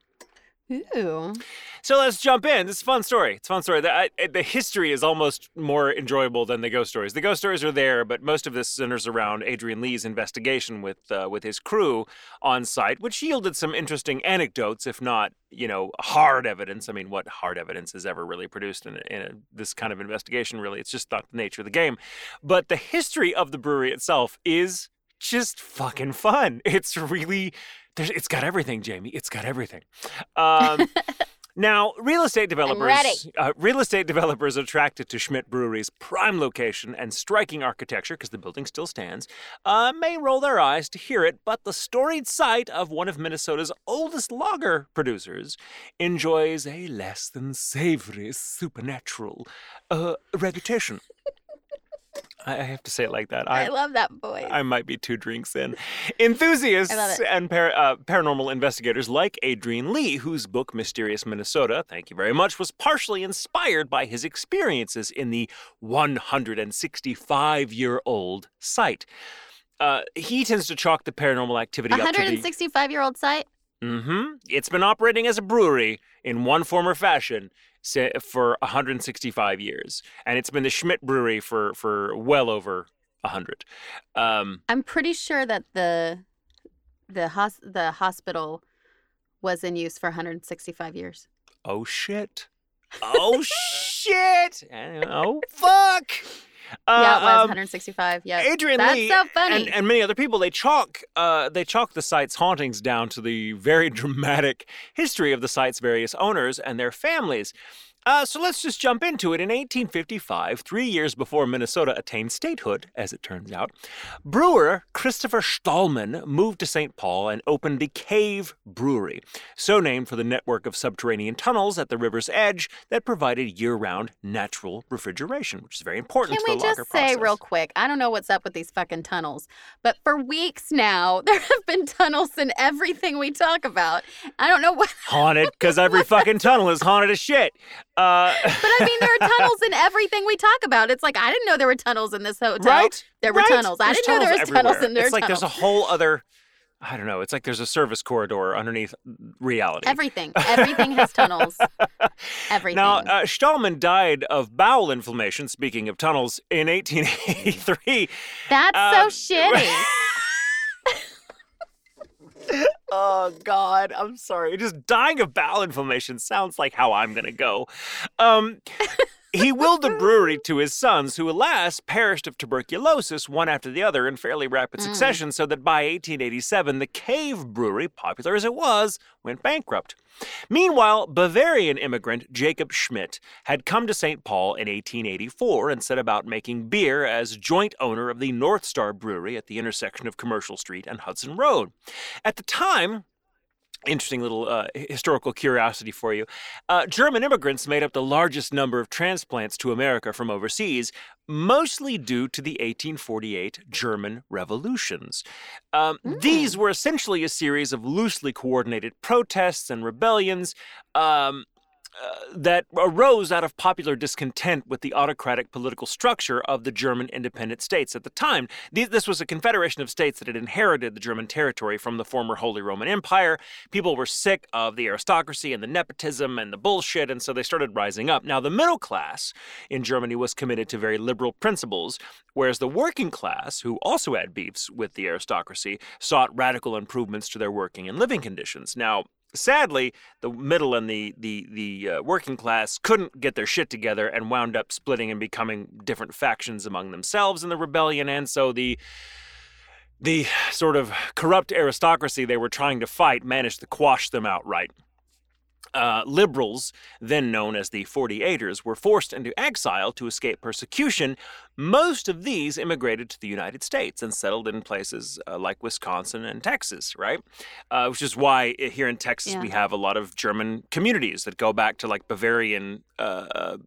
S2: Ooh.
S3: So let's jump in. This is a fun story. It's a fun story. The, I, the history is almost more enjoyable than the ghost stories. The ghost stories are there, but most of this centers around Adrian Lee's investigation with uh, with his crew on site, which yielded some interesting anecdotes, if not, you know, hard evidence. I mean, what hard evidence is ever really produced in, in a, this kind of investigation? Really, it's just not the nature of the game. But the history of the brewery itself is just fucking fun. It's really there's, it's got everything, Jamie. It's got everything. Um, now, real estate developers. Uh, real estate developers attracted to Schmidt Brewery's prime location and striking architecture, because the building still stands, uh, may roll their eyes to hear it. But the storied site of one of Minnesota's oldest lager producers enjoys a less than savory supernatural uh, reputation. I I have to say it like that.
S2: I, love that voice.
S3: I might be two drinks in. Enthusiasts
S2: I
S3: and par- uh, paranormal investigators like Adrian Lee, whose book Mysterious Minnesota, thank you very much, was partially inspired by his experiences in the 165 year old site. Uh, he tends to chalk the paranormal activity
S2: A
S3: up the
S2: 165 year old site?
S3: Mm-hmm. It's been operating as a brewery in one form or fashion for 165 years, and it's been the Schmidt Brewery for for well over 100. Um,
S2: I'm pretty sure that the the hos- the hospital was in use for 165 years.
S3: oh shit! Oh shit! Oh fuck!
S2: Yeah, it was
S3: um,
S2: 165. Yeah.
S3: Adrian
S2: That's
S3: Lee
S2: so funny.
S3: and, and many other people they chalk uh, they chalk the site's hauntings down to the very dramatic history of the site's various owners and their families. Uh, so let's just jump into it. In 1855, three years before Minnesota attained statehood, as it turns out, brewer Christopher Stahlmann moved to St. Paul and opened the Cave Brewery, so named for the network of subterranean tunnels at the river's edge that provided year-round natural refrigeration, which is very important
S2: Can
S3: to
S2: we
S3: the lager
S2: just say real quick? I don't know what's up with these fucking tunnels, but for weeks now, there have been tunnels in everything we talk about. I don't know what,
S3: haunted because every fucking tunnel is haunted as shit. Uh,
S2: but I mean, there are tunnels in everything we talk about. It's like, I didn't know there were tunnels in this hotel.
S3: right?
S2: There were
S3: right?
S2: tunnels. I didn't know there was tunnels in there.
S3: It's like there's a whole other. I don't know. It's like there's a service corridor underneath reality.
S2: Everything. Everything has tunnels. Everything.
S3: Now, uh, Stahlmann died of bowel inflammation, speaking of tunnels, in 1883.
S2: That's
S3: um,
S2: so shitty.
S3: Oh, God. I'm sorry. Just dying of bowel inflammation sounds like how I'm going to go. Um, he willed the brewery to his sons, who, alas, perished of tuberculosis one after the other in fairly rapid
S2: Mm.
S3: succession, so that by 1887, the Cave Brewery, popular as it was, went bankrupt. Meanwhile, Bavarian immigrant Jacob Schmidt had come to St. Paul in 1884 and set about making beer as joint owner of the North Star Brewery at the intersection of Commercial Street and Hudson Road. At the time, interesting little uh, historical curiosity for you. Uh, German immigrants made up the largest number of transplants to America from overseas, mostly due to the 1848 German revolutions. Um, These were essentially a series of loosely coordinated protests and rebellions. Um, that arose out of popular discontent with the autocratic political structure of the German independent states at the time. This was a confederation of states that had inherited the German territory from the former Holy Roman Empire. People were sick of the aristocracy and the nepotism and the bullshit, and so they started rising up. Now, the middle class in Germany was committed to very liberal principles, whereas the working class, who also had beefs with the aristocracy, sought radical improvements to their working and living conditions. Now, Sadly, the middle and the the the uh, working class couldn't get their shit together and wound up splitting and becoming different factions among themselves in the rebellion, and so the the sort of corrupt aristocracy they were trying to fight managed to quash them outright. Uh, liberals, then known as the 48ers, were forced into exile to escape persecution. Most of these immigrated to the United States and settled in places uh, like Wisconsin and Texas, right? Uh, which is why here in Texas
S2: Yeah.
S3: we have a lot of German communities that go back to like Bavarian uh,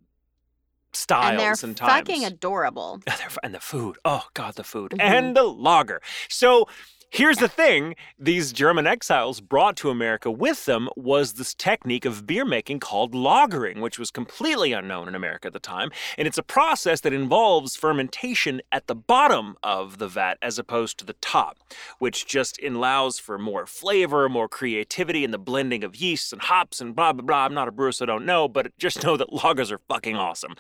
S3: styles
S2: and they're
S3: and times.
S2: fucking adorable.
S3: And the food. Oh God, the food
S2: Mhm.
S3: and the lager. So Here's the thing these German exiles brought to America with them was this technique of beer making called lagering, which was completely unknown in America at the time. And it's a process that involves fermentation at the bottom of the vat as opposed to the top, which just allows for more flavor, more creativity in the blending of yeasts and hops and blah, blah, blah. I'm not a brewer, so I don't know, but just know that lagers are fucking awesome.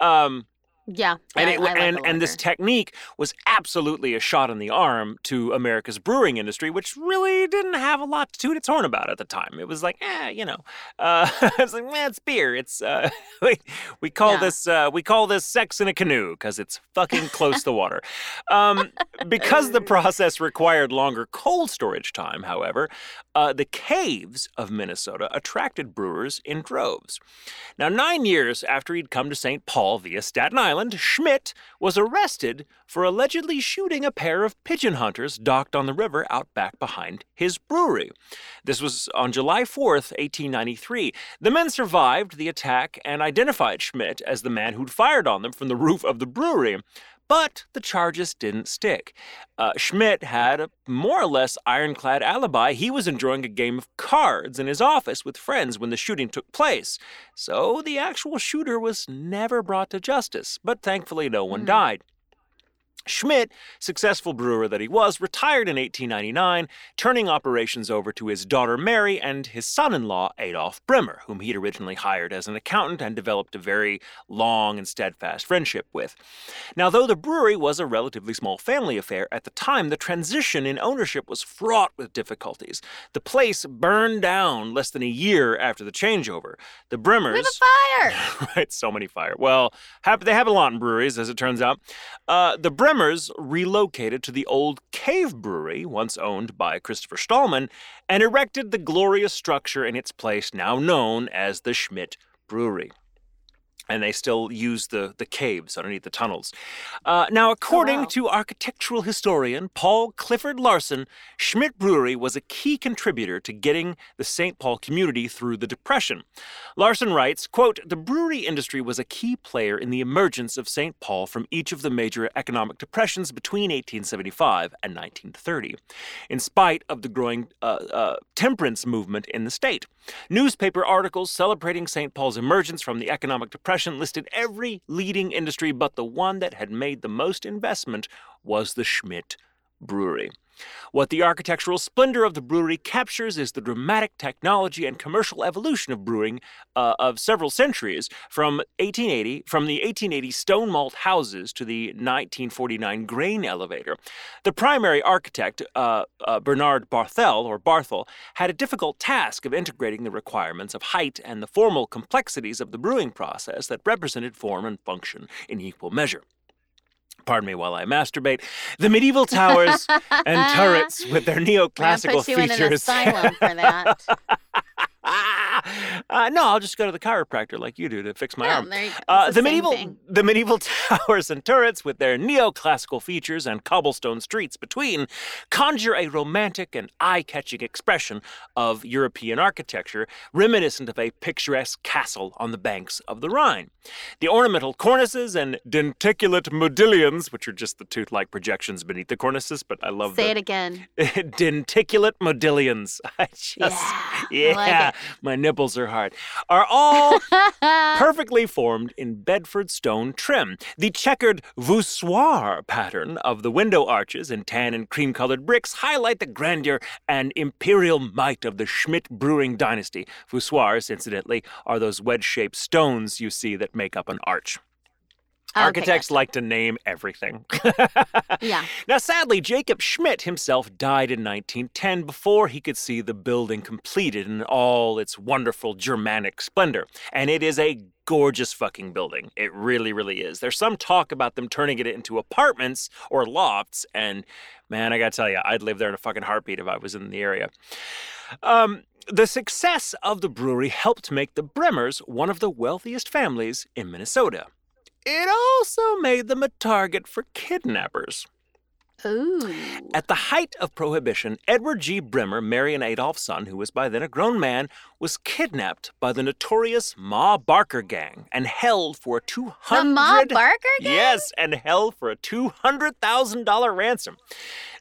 S3: Um,
S2: Yeah.
S3: and
S2: I-
S3: it,
S2: I like
S3: and and this technique was absolutely a shot in the arm to America's brewing industry, which really didn't have a lot to toot its horn about at the time. It was like, eh, you know, uh, it's like, eh, it's beer. It's uh, we, we call
S2: Yeah.
S3: this uh, we call this sex in a canoe because it's fucking close to water. Um, because the process required longer cold storage time, however, uh, the caves of Minnesota attracted brewers in droves. Now, nine years after he'd come to St. Paul via Staten Island, Schmidt was arrested for allegedly shooting a pair of pigeon hunters docked on the river out back behind his brewery. This was on July 4th, 1893. The men survived the attack and identified Schmidt as the man who'd fired on them from the roof of the brewery. But the charges didn't stick. Uh, Schmidt had a more or less ironclad alibi. He was enjoying a game of cards in his office with friends when the shooting took place. So the actual shooter was never brought to justice, but thankfully no one
S2: Hmm.
S3: died. Schmidt, successful brewer that he was, retired in 1899, turning operations over to his daughter Mary and his son in law Adolf Bremer, whom he'd originally hired as an accountant and developed a very long and steadfast friendship with. Now, though the brewery was a relatively small family affair at the time, the transition in ownership was fraught with difficulties. The place burned down less than a year after the changeover. The Bremers.
S2: We have a fire.
S3: right, so many fire. Well, they have a lot in breweries, as it turns out. Uh, the Bremers relocated to the old Cave Brewery, once owned by Christopher Stahlmann, and erected the glorious structure in its place, now known as the Schmidt Brewery. And they still use the, the caves underneath the tunnels. Uh, now, according
S2: wow.
S3: to architectural historian Paul Clifford Larson, Schmidt Brewery was a key contributor to getting the St. Paul community through the Depression. Larson writes, quote, The brewery industry was a key player in the emergence of St. Paul from each of the major economic depressions between 1875 and 1930, in spite of the growing uh, uh, temperance movement in the state. Newspaper articles celebrating St. Paul's emergence from the economic depression listed every leading industry, but the one that had made the most investment was the Schmidt Brewery. What the architectural splendor of the brewery captures is the dramatic technology and commercial evolution of brewing uh, of several centuries, from 1880, from the 1880 stone malt houses to the 1949 grain elevator. The primary architect, uh, uh, Bernard Barthel or Barthel, had a difficult task of integrating the requirements of height and the formal complexities of the brewing process that represented form and function in equal measure. Pardon me while I masturbate. The medieval towers and turrets with their neoclassical
S2: put you in an
S3: features.
S2: asylum for that.
S3: uh, no, I'll just go to the chiropractor like you do to fix my
S2: Yeah,
S3: arm. Uh, the
S2: the
S3: medieval
S2: thing.
S3: the medieval towers and turrets with their neoclassical features and cobblestone streets between conjure a romantic and eye-catching expression of European architecture reminiscent of a picturesque castle on the banks of the Rhine. The ornamental cornices and denticulate modillions, which are just the tooth-like projections beneath the cornices, but I love
S2: Say
S3: the
S2: it again.
S3: denticulate modillions. I just
S2: Yeah,
S3: yeah,
S2: like
S3: my nipples are hard. Are all perfectly formed in Bedford stone trim. The checkered voussoir pattern of the window arches in tan and cream colored bricks highlight the grandeur and imperial might of the Schmidt brewing dynasty. Voussoirs, incidentally, are those wedge shaped stones you see that make up an arch.
S2: Okay,
S3: Architects
S2: gotcha.
S3: like to name everything.
S2: Yeah.
S3: Now, sadly, Jacob Schmidt himself died in 1910 before he could see the building completed in all its wonderful Germanic splendor. And it is a gorgeous fucking building. It really, really is. There's some talk about them turning it into apartments or lofts, and man, I gotta tell you, I'd live there in a fucking heartbeat if I was in the area. Um, the success of the brewery helped make the Bremers one of the wealthiest families in Minnesota. It also made them a target for kidnappers.
S2: Ooh.
S3: At the height of Prohibition, Edward G. Bremer, Mary and Adolph's son, who was by then a grown man, was kidnapped by the notorious Ma Barker gang and held for a 200
S2: The Ma Barker gang?
S3: Yes, and held for a $200,000 ransom.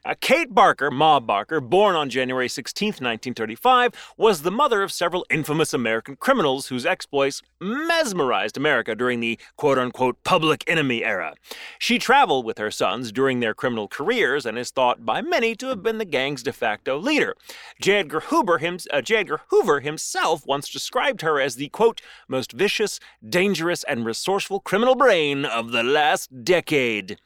S3: Uh, Kate Barker, Ma Barker, born on January 16, 1935, was the mother of several infamous American criminals whose exploits mesmerized America during the quote unquote public enemy era. She traveled with her sons during their criminal careers and is thought by many to have been the gang's de facto leader. J. Edgar Hoover, him, uh, J. Edgar Hoover himself once described her as the quote most vicious, dangerous, and resourceful criminal brain of the last decade.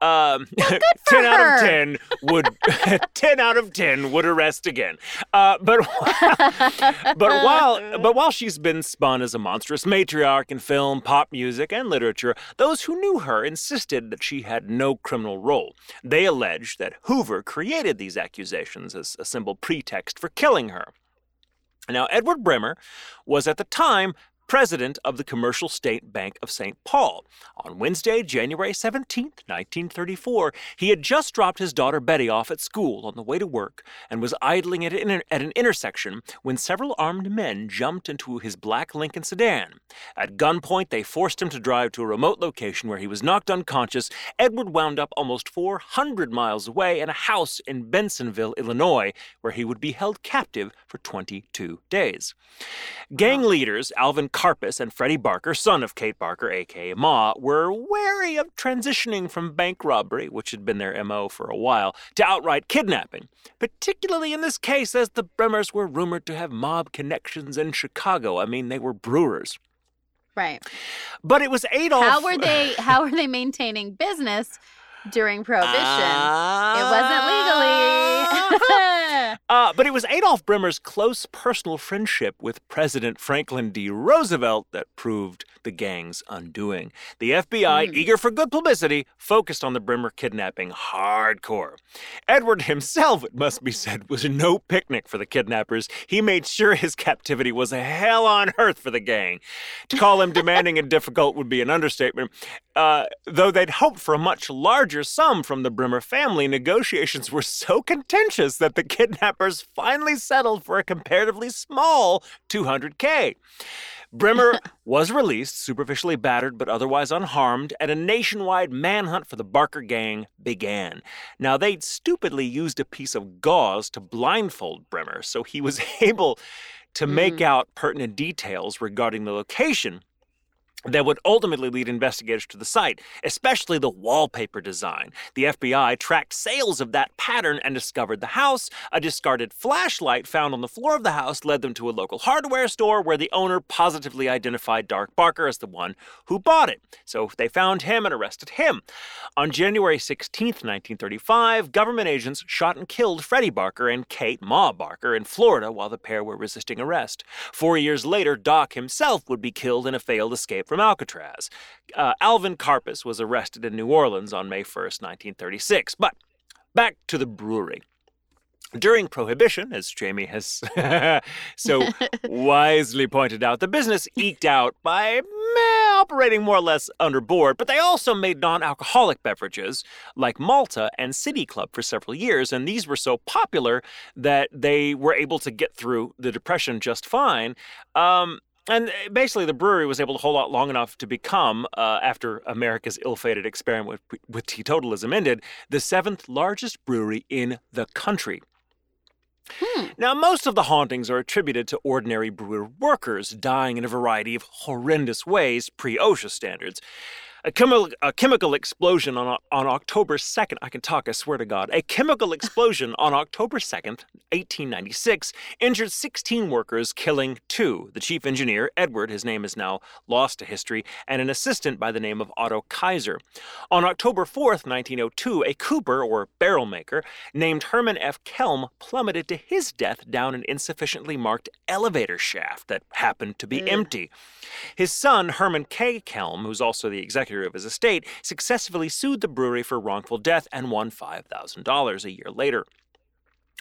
S3: Um,
S2: for
S3: 10 out of 10 would 10 out of 10 would arrest again. Uh, but but while but while she's been spun as a monstrous matriarch in film, pop music, and literature, those who knew her insisted that she had no criminal role. They alleged that Hoover created these accusations as a simple pretext for killing her. Now, Edward Bremer was at the time president of the Commercial State Bank of St. Paul. On Wednesday, January 17, 1934, he had just dropped his daughter Betty off at school on the way to work and was idling at an, at an intersection when several armed men jumped into his black Lincoln sedan. At gunpoint, they forced him to drive to a remote location where he was knocked unconscious. Edward wound up almost 400 miles away in a house in Bensenville, Illinois, where he would be held captive for 22 days. Gang leaders Alvin Karpis and Freddie Barker, son of Kate Barker, aka Ma, were wary of transitioning from bank robbery, which had been their MO for a while, to outright kidnapping, particularly in this case as the Bremers were rumored to have mob connections in Chicago. I mean, they were brewers.
S2: Right.
S3: But it was Adolf.
S2: How were they how were they maintaining business during prohibition? it wasn't legally. Ah.
S3: Uh, but it was Adolf Bremer's close personal friendship with President Franklin D. Roosevelt that proved the gang's undoing. The FBI,
S2: Hmm.
S3: eager for good publicity, focused on the Bremer kidnapping hardcore. Edward himself, it must be said, was no picnic for the kidnappers. He made sure his captivity was a hell on earth for the gang. To call him demanding and difficult would be an understatement. Uh, though they'd hoped for a much larger sum from the Bremer family, negotiations were so contentious that the kidnappers finally settled for a comparatively small 200K. Bremer was released, superficially battered but otherwise unharmed, and a nationwide manhunt for the Barker gang began. Now, they'd stupidly used a piece of gauze to blindfold Bremer, so he was able to make mm. out pertinent details regarding the location that would ultimately lead investigators to the site, especially the wallpaper design. The FBI tracked sales of that pattern and discovered the house. A discarded flashlight found on the floor of the house led them to a local hardware store where the owner positively identified Doc Barker as the one who bought it. So they found him and arrested him. On January 16, 1935, government agents shot and killed Freddie Barker and Kate Ma Barker in Florida while the pair were resisting arrest. Four years later, Doc himself would be killed in a failed escape from Alcatraz. Uh, Alvin Karpis was arrested in New Orleans on May 1st, 1936. But back to the brewery. During Prohibition, as Jamie has so wisely pointed out, the business eked out by meh, operating more or less under board, but they also made non alcoholic beverages like Malta and City Club for several years, and these were so popular that they were able to get through the Depression just fine. Um, and basically, the brewery was able to hold out long enough to become, uh, after America's ill fated experiment with, with teetotalism ended, the seventh largest brewery in the country.
S2: Hmm.
S3: Now, most of the hauntings are attributed to ordinary brewer workers dying in a variety of horrendous ways pre OSHA standards. A, chemi- a chemical explosion on, on October 2nd, I can talk, I swear to God. A chemical explosion on October 2nd, 1896, injured 16 workers, killing two. The chief engineer, Edward, his name is now lost to history, and an assistant by the name of Otto Kaiser. On October 4th, 1902, a cooper, or barrel maker, named Herman F. Kelm plummeted to his death down an insufficiently marked elevator shaft that happened to be
S2: Ugh.
S3: empty. His son, Herman K. Kelm, who's also the executor of his estate, successfully sued the brewery for wrongful death and won $5,000 a year later.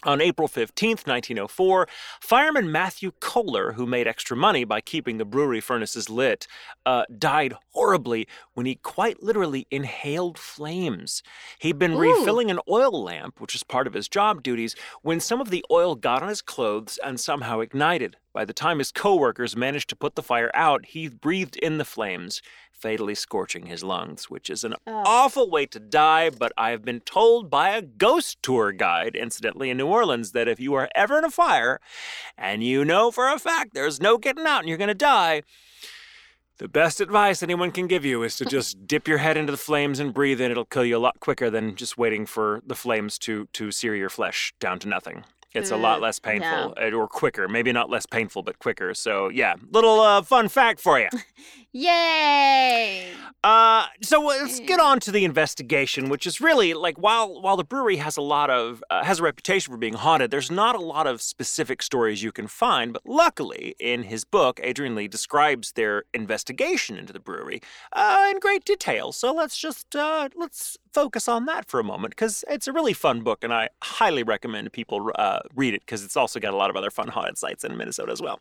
S3: On April 15th, 1904, fireman Matthew Kohler, who made extra money by keeping the brewery furnaces lit, uh, died horribly when he quite literally inhaled flames. He'd been
S2: Ooh.
S3: refilling an oil lamp, which was part of his job duties, when some of the oil got on his clothes and somehow ignited. By the time his coworkers managed to put the fire out, he breathed in the flames, fatally scorching his lungs, which is an
S2: Oh.
S3: awful way to die, but I have been told by a ghost tour guide, incidentally, in New Orleans, that if you are ever in a fire and you know for a fact there's no getting out and you're going to die, the best advice anyone can give you is to just dip your head into the flames and breathe in. It'll kill you a lot quicker than just waiting for the flames to, to sear your flesh down to nothing. It's a lot
S2: Mm,
S3: less painful, uh, or quicker. Maybe not less painful, but quicker. So, yeah, little uh, fun fact for you.
S2: Yay!
S3: Uh, so let's get on to the investigation, which is really like while while the brewery has a lot of uh, has a reputation for being haunted, there's not a lot of specific stories you can find. But luckily, in his book, Adrian Lee describes their investigation into the brewery uh, in great detail. So let's just uh, let's focus on that for a moment because it's a really fun book, and I highly recommend people uh, read it because it's also got a lot of other fun haunted sites in Minnesota as well.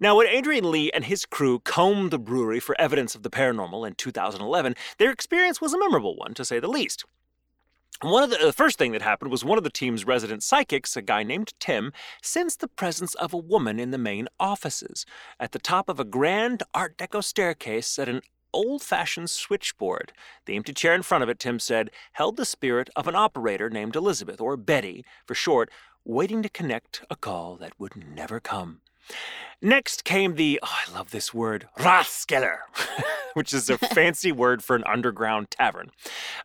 S3: Now, when Adrian Lee and his crew combed the brewery for evidence of the paranormal in 2011, their experience was a memorable one, to say the least. One of the, the first thing that happened was one of the team's resident psychics, a guy named Tim, sensed the presence of a woman in the main offices. At the top of a grand Art Deco staircase at an old fashioned switchboard. The empty chair in front of it, Tim said, held the spirit of an operator named Elizabeth, or Betty for short, waiting to connect a call that would never come. Next came the, oh, I love this word, Rathskeller, which is a fancy word for an underground tavern.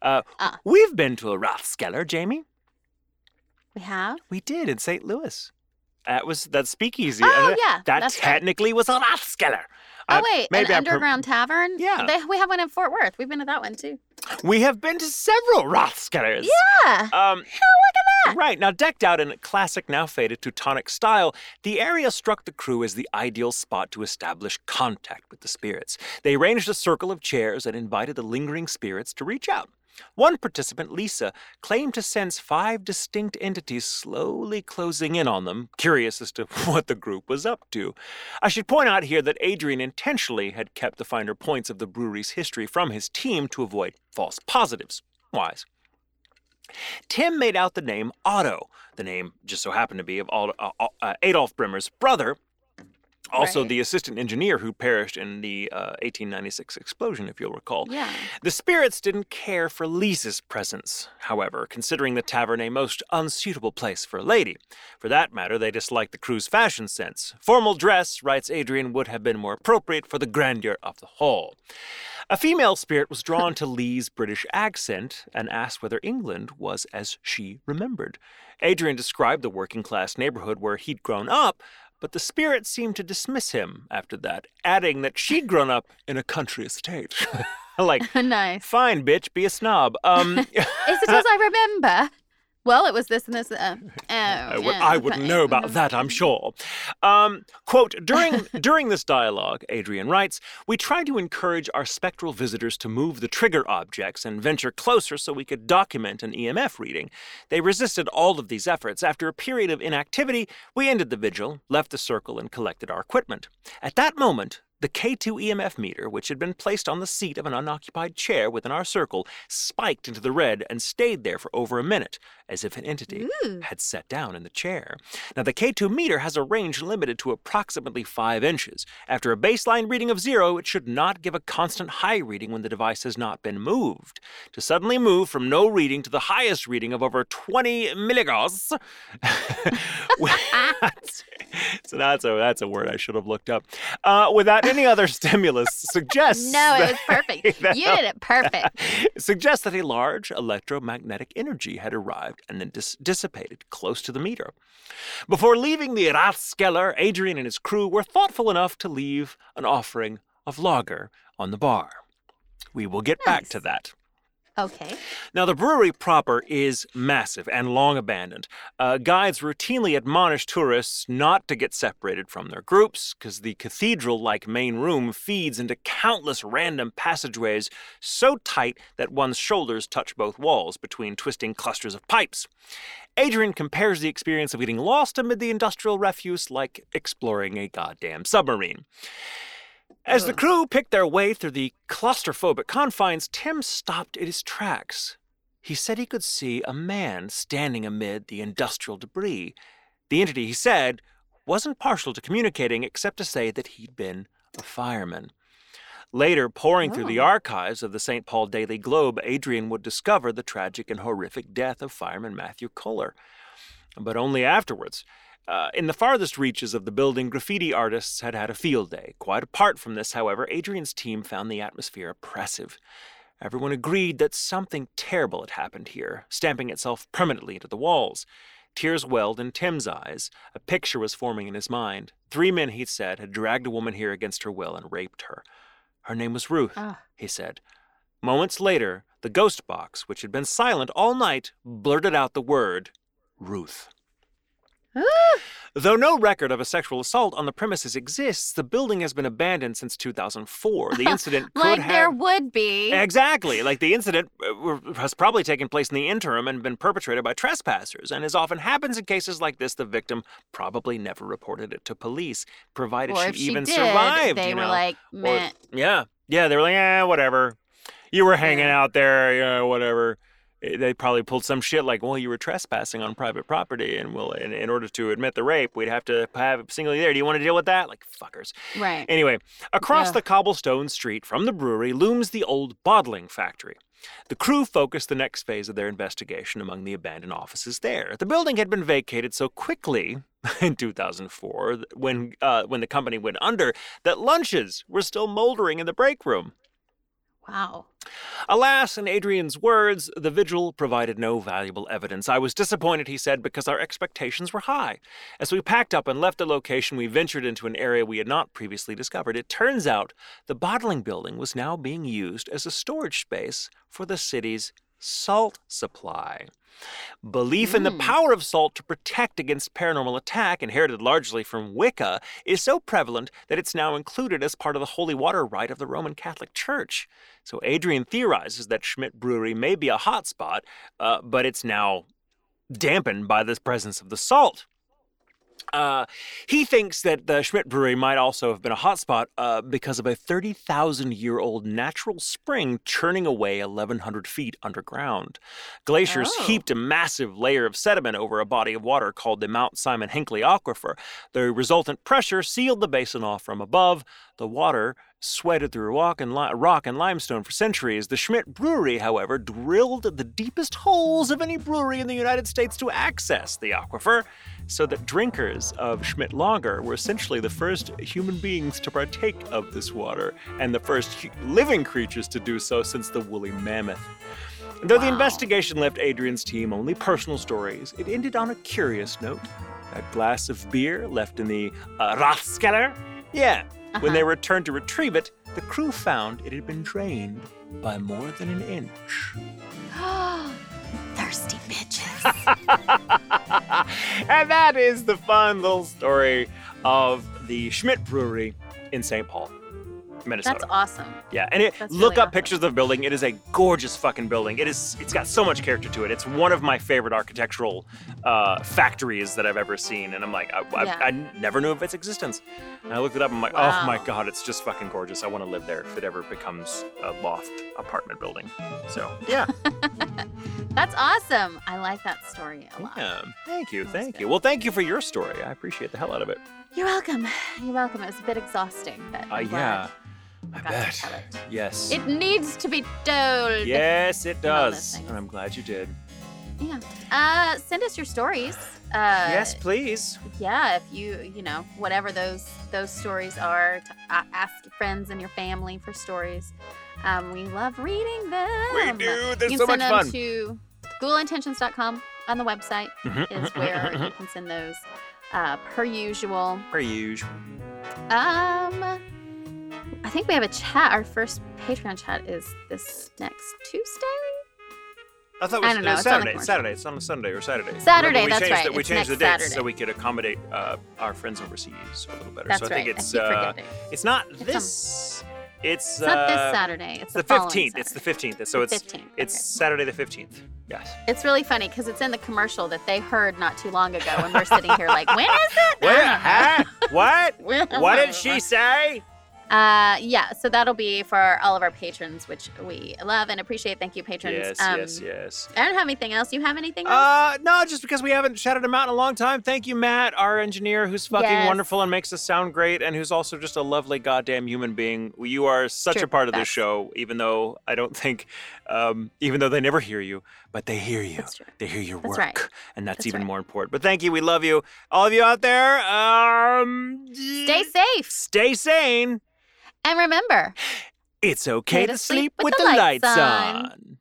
S3: Uh,
S2: Ah.
S3: We've been to a Rathskeller, Jamie.
S2: We have?
S3: We did in St. Louis. That was that speakeasy.
S2: Oh, yeah,
S3: That
S2: that's right.
S3: technically was a Rathskeller.
S2: Oh,
S3: Uh,
S2: wait, an underground tavern?
S3: Yeah.
S2: They, we have one in Fort Worth. We've been to that one too.
S3: We have been to several Rathskellers.
S2: Yeah.
S3: Um,
S2: look at that.
S3: Right. Now, decked out in a classic, now faded Teutonic style, the area struck the crew as the ideal spot to establish contact with the spirits. They arranged a circle of chairs and invited the lingering spirits to reach out. One participant, Lisa, claimed to sense five distinct entities slowly closing in on them, curious as to what the group was up to. I should point out here that Adrian intentionally had kept the finer points of the brewery's history from his team to avoid false positives. Wise. Tim made out the name Otto. The name just so happened to be of uh, uh, Adolf Bremer's brother, also
S2: Right.
S3: the assistant engineer who perished in the uh, 1896 explosion, if you'll recall.
S2: Yeah.
S3: The spirits didn't care for Lisa's presence, however, considering the tavern a most unsuitable place for a lady. For that matter, they disliked the crew's fashion sense. Formal dress, writes Adrian, would have been more appropriate for the grandeur of the hall. A female spirit was drawn to Lee's British accent and asked whether England was as she remembered. Adrian described the working class neighborhood where he'd grown up, but the spirit seemed to dismiss him after that, adding that she'd grown up in a country estate. like,
S2: nice.
S3: fine, bitch, be a snob. Um,
S2: Is it as I remember? Well, it was this and this. Uh, oh,
S3: I, would,
S2: yeah,
S3: I wouldn't know about that, I'm sure. Um, quote, during, during this dialogue, Adrian writes, we tried to encourage our spectral visitors to move the trigger objects and venture closer so we could document an EMF reading. They resisted all of these efforts. After a period of inactivity, we ended the vigil, left the circle, and collected our equipment. At that moment, the K2 EMF meter, which had been placed on the seat of an unoccupied chair within our circle, spiked into the red and stayed there for over a minute, as if an entity
S2: Ooh.
S3: had sat down in the chair. Now, the K2 meter has a range limited to approximately 5 inches. After a baseline reading of zero, it should not give a constant high reading when the device has not been moved. To suddenly move from no reading to the highest reading of over 20 milligauss. so that's a, that's a word I should have looked up. Uh, without any other stimulus suggests.
S2: No, it was perfect.
S3: that-
S2: You did it perfect.
S3: suggests that a large electromagnetic energy had arrived and then dis- dissipated close to the meter. Before leaving the Rathskeller, Adrian and his crew were thoughtful enough to leave an offering of lager on the bar. We will get back to that.
S2: Okay.
S3: Now, the brewery proper is massive and long abandoned. Uh, guides routinely admonish tourists not to get separated from their groups because the cathedral like main room feeds into countless random passageways so tight that one's shoulders touch both walls between twisting clusters of pipes. Adrian compares the experience of getting lost amid the industrial refuse like exploring a goddamn submarine. As the crew picked their way through the claustrophobic confines, Tim stopped at his tracks. He said he could see a man standing amid the industrial debris. The entity, he said, wasn't partial to communicating except to say that he'd been a fireman. Later, poring through the
S2: Oh.
S3: archives of the St. Paul Daily Globe, Adrian would discover the tragic and horrific death of fireman Matthew Kohler. But only afterwards. Uh, in the farthest reaches of the building, graffiti artists had had a field day. Quite apart from this, however, Adrian's team found the atmosphere oppressive. Everyone agreed that something terrible had happened here, stamping itself permanently into the walls. Tears welled in Tim's eyes. A picture was forming in his mind. Three men, he said, had dragged a woman here against her will and raped her. Her name was Ruth,
S2: Ah.
S3: he said. Moments later, the ghost box, which had been silent all night, blurted out the word Ruth. Though no record of a sexual assault on the premises exists, the building has been abandoned since 2004. The incident could
S2: like
S3: have
S2: there would be.
S3: Exactly. Like the incident uh, has probably taken place in the interim and been perpetrated by trespassers. And as often happens in cases like this, the victim probably never reported it to police, provided she
S2: she
S3: even
S2: did,
S3: survived.
S2: they
S3: you
S2: were
S3: know?
S2: like,
S3: Or- yeah. Yeah. They were like, eh, whatever. You were hanging out there, yeah, whatever. Eh, They probably pulled some shit like, well, you were trespassing on private property, and well, in, in order to admit the rape, we'd have to have it singly there. Do you want to deal with that? Like fuckers.
S2: Right.
S3: Anyway, across
S2: Yeah.
S3: the cobblestone street from the brewery looms the old bottling factory. The crew focused the next phase of their investigation among the abandoned offices there. The building had been vacated so quickly in 2004 when uh, when the company went under that lunches were still moldering in the break room.
S2: wow.
S3: Alas, in Adrian's words, the vigil provided no valuable evidence. I was disappointed, he said, because our expectations were high. As we packed up and left the location, we ventured into an area we had not previously discovered. It turns out the bottling building was now being used as a storage space for the city's salt supply. Belief in the
S2: Mm.
S3: power of salt to protect against paranormal attack, inherited largely from Wicca, is so prevalent that it's now included as part of the holy water rite of the Roman Catholic Church. So Adrian theorizes that Schmidt Brewery may be a hotspot, uh, but it's now dampened by the presence of the salt. Uh, he thinks that the Schmidt Brewery might also have been a hotspot uh, because of a 30,000 year old natural spring churning away 1,100 feet underground. Glaciers
S2: Oh.
S3: heaped a massive layer of sediment over a body of water called the Mount Simon Hinckley Aquifer. The resultant pressure sealed the basin off from above. The water sweated through rock and, li- rock and limestone for centuries. The Schmidt Brewery, however, drilled the deepest holes of any brewery in the United States to access the aquifer, so that drinkers of Schmidt Lager were essentially the first human beings to partake of this water, and the first living creatures to do so since the woolly mammoth. Though the investigation left Adrian's team only personal stories, it ended on a curious note. That glass of beer left in the uh, Rathskeller? Yeah. When they
S2: Uh-huh.
S3: returned to retrieve it, the crew found it had been drained by more than an inch.
S2: Thirsty bitches.
S3: and that is the fun little story of the Schmidt Brewery in St. Paul, Minnesota.
S2: That's awesome.
S3: Yeah, and it,
S2: That's
S3: look
S2: really
S3: up
S2: awesome.
S3: pictures of the building. It is a gorgeous fucking building. It is. It's got so much character to it. It's one of my favorite architectural uh, factories that I've ever seen. And I'm like, I, I,
S2: Yeah.
S3: I never knew of its existence. And I looked it up. I'm like, oh my god, it's just fucking gorgeous. I want to live there if it ever becomes a loft apartment building. So yeah,
S2: That's awesome. I like that story a lot.
S3: yeah. Thank you, thank
S2: good.
S3: you. Well, thank you for your story. I appreciate the hell out of it.
S2: You're welcome. You're welcome. It was a bit exhausting, but
S3: Uh, yeah, I bet.
S2: it.
S3: Yes.
S2: It needs to be told.
S3: Yes, it
S2: and all those
S3: does. And I'm glad you did.
S2: Yeah. Uh, send us your stories. Uh,
S3: yes, please.
S2: Yeah, if you, you know, whatever those those stories are, to ask your friends and your family for stories. Um, we love reading them.
S3: We do. They're
S2: you can
S3: so
S2: send
S3: much
S2: them
S3: fun.
S2: to ghoulintentions.com on the website is where you can send those. Uh, per usual.
S3: Per usual.
S2: Um, I think we have a chat. Our first Patreon chat is this next Tuesday.
S3: I thought it was,
S2: I don't know,
S3: Saturday. It's. Saturday. It's on a Sunday or Saturday.
S2: Saturday,
S3: Remember, we
S2: that's
S3: changed
S2: right.
S3: The, we
S2: It's
S3: changed the dates so we could accommodate uh, our friends overseas a little better.
S2: That's
S3: so I
S2: right.
S3: think it's
S2: I
S3: uh, it's not
S2: It's on-
S3: this. It's,
S2: It's not this
S3: uh,
S2: Saturday. It's
S3: the fifteenth. It's the fifteenth. So it's
S2: 15th,
S3: it's
S2: okay.
S3: Saturday the fifteenth. Yes.
S2: It's really funny because it's in the commercial that they heard not too long ago, and we're sitting here like, when is it? I
S3: huh? what? What did she say?
S2: Uh, yeah. So that'll be for all of our patrons, which we love and appreciate. Thank you, patrons.
S3: Yes,
S2: Um,
S3: yes, yes.
S2: I don't have anything else. You have anything else?
S3: Uh, no, just because we haven't shouted him out in a long time. Thank you, Matt, our engineer, who's fucking
S2: Yes.
S3: wonderful and makes us sound great, and who's also just a lovely goddamn human being. You are such
S2: True,
S3: a part of this show, even though I don't think, um, even though they never hear you, but they hear you.
S2: That's true.
S3: They hear your
S2: That's
S3: work,
S2: right.
S3: and that's,
S2: That's
S3: even
S2: right.
S3: more important. But thank you, we love you, all of you out there. Um,
S2: Stay safe.
S3: stay sane.
S2: And remember,
S3: It's okay
S2: Okay to
S3: sleep
S2: sleep
S3: with the lights on.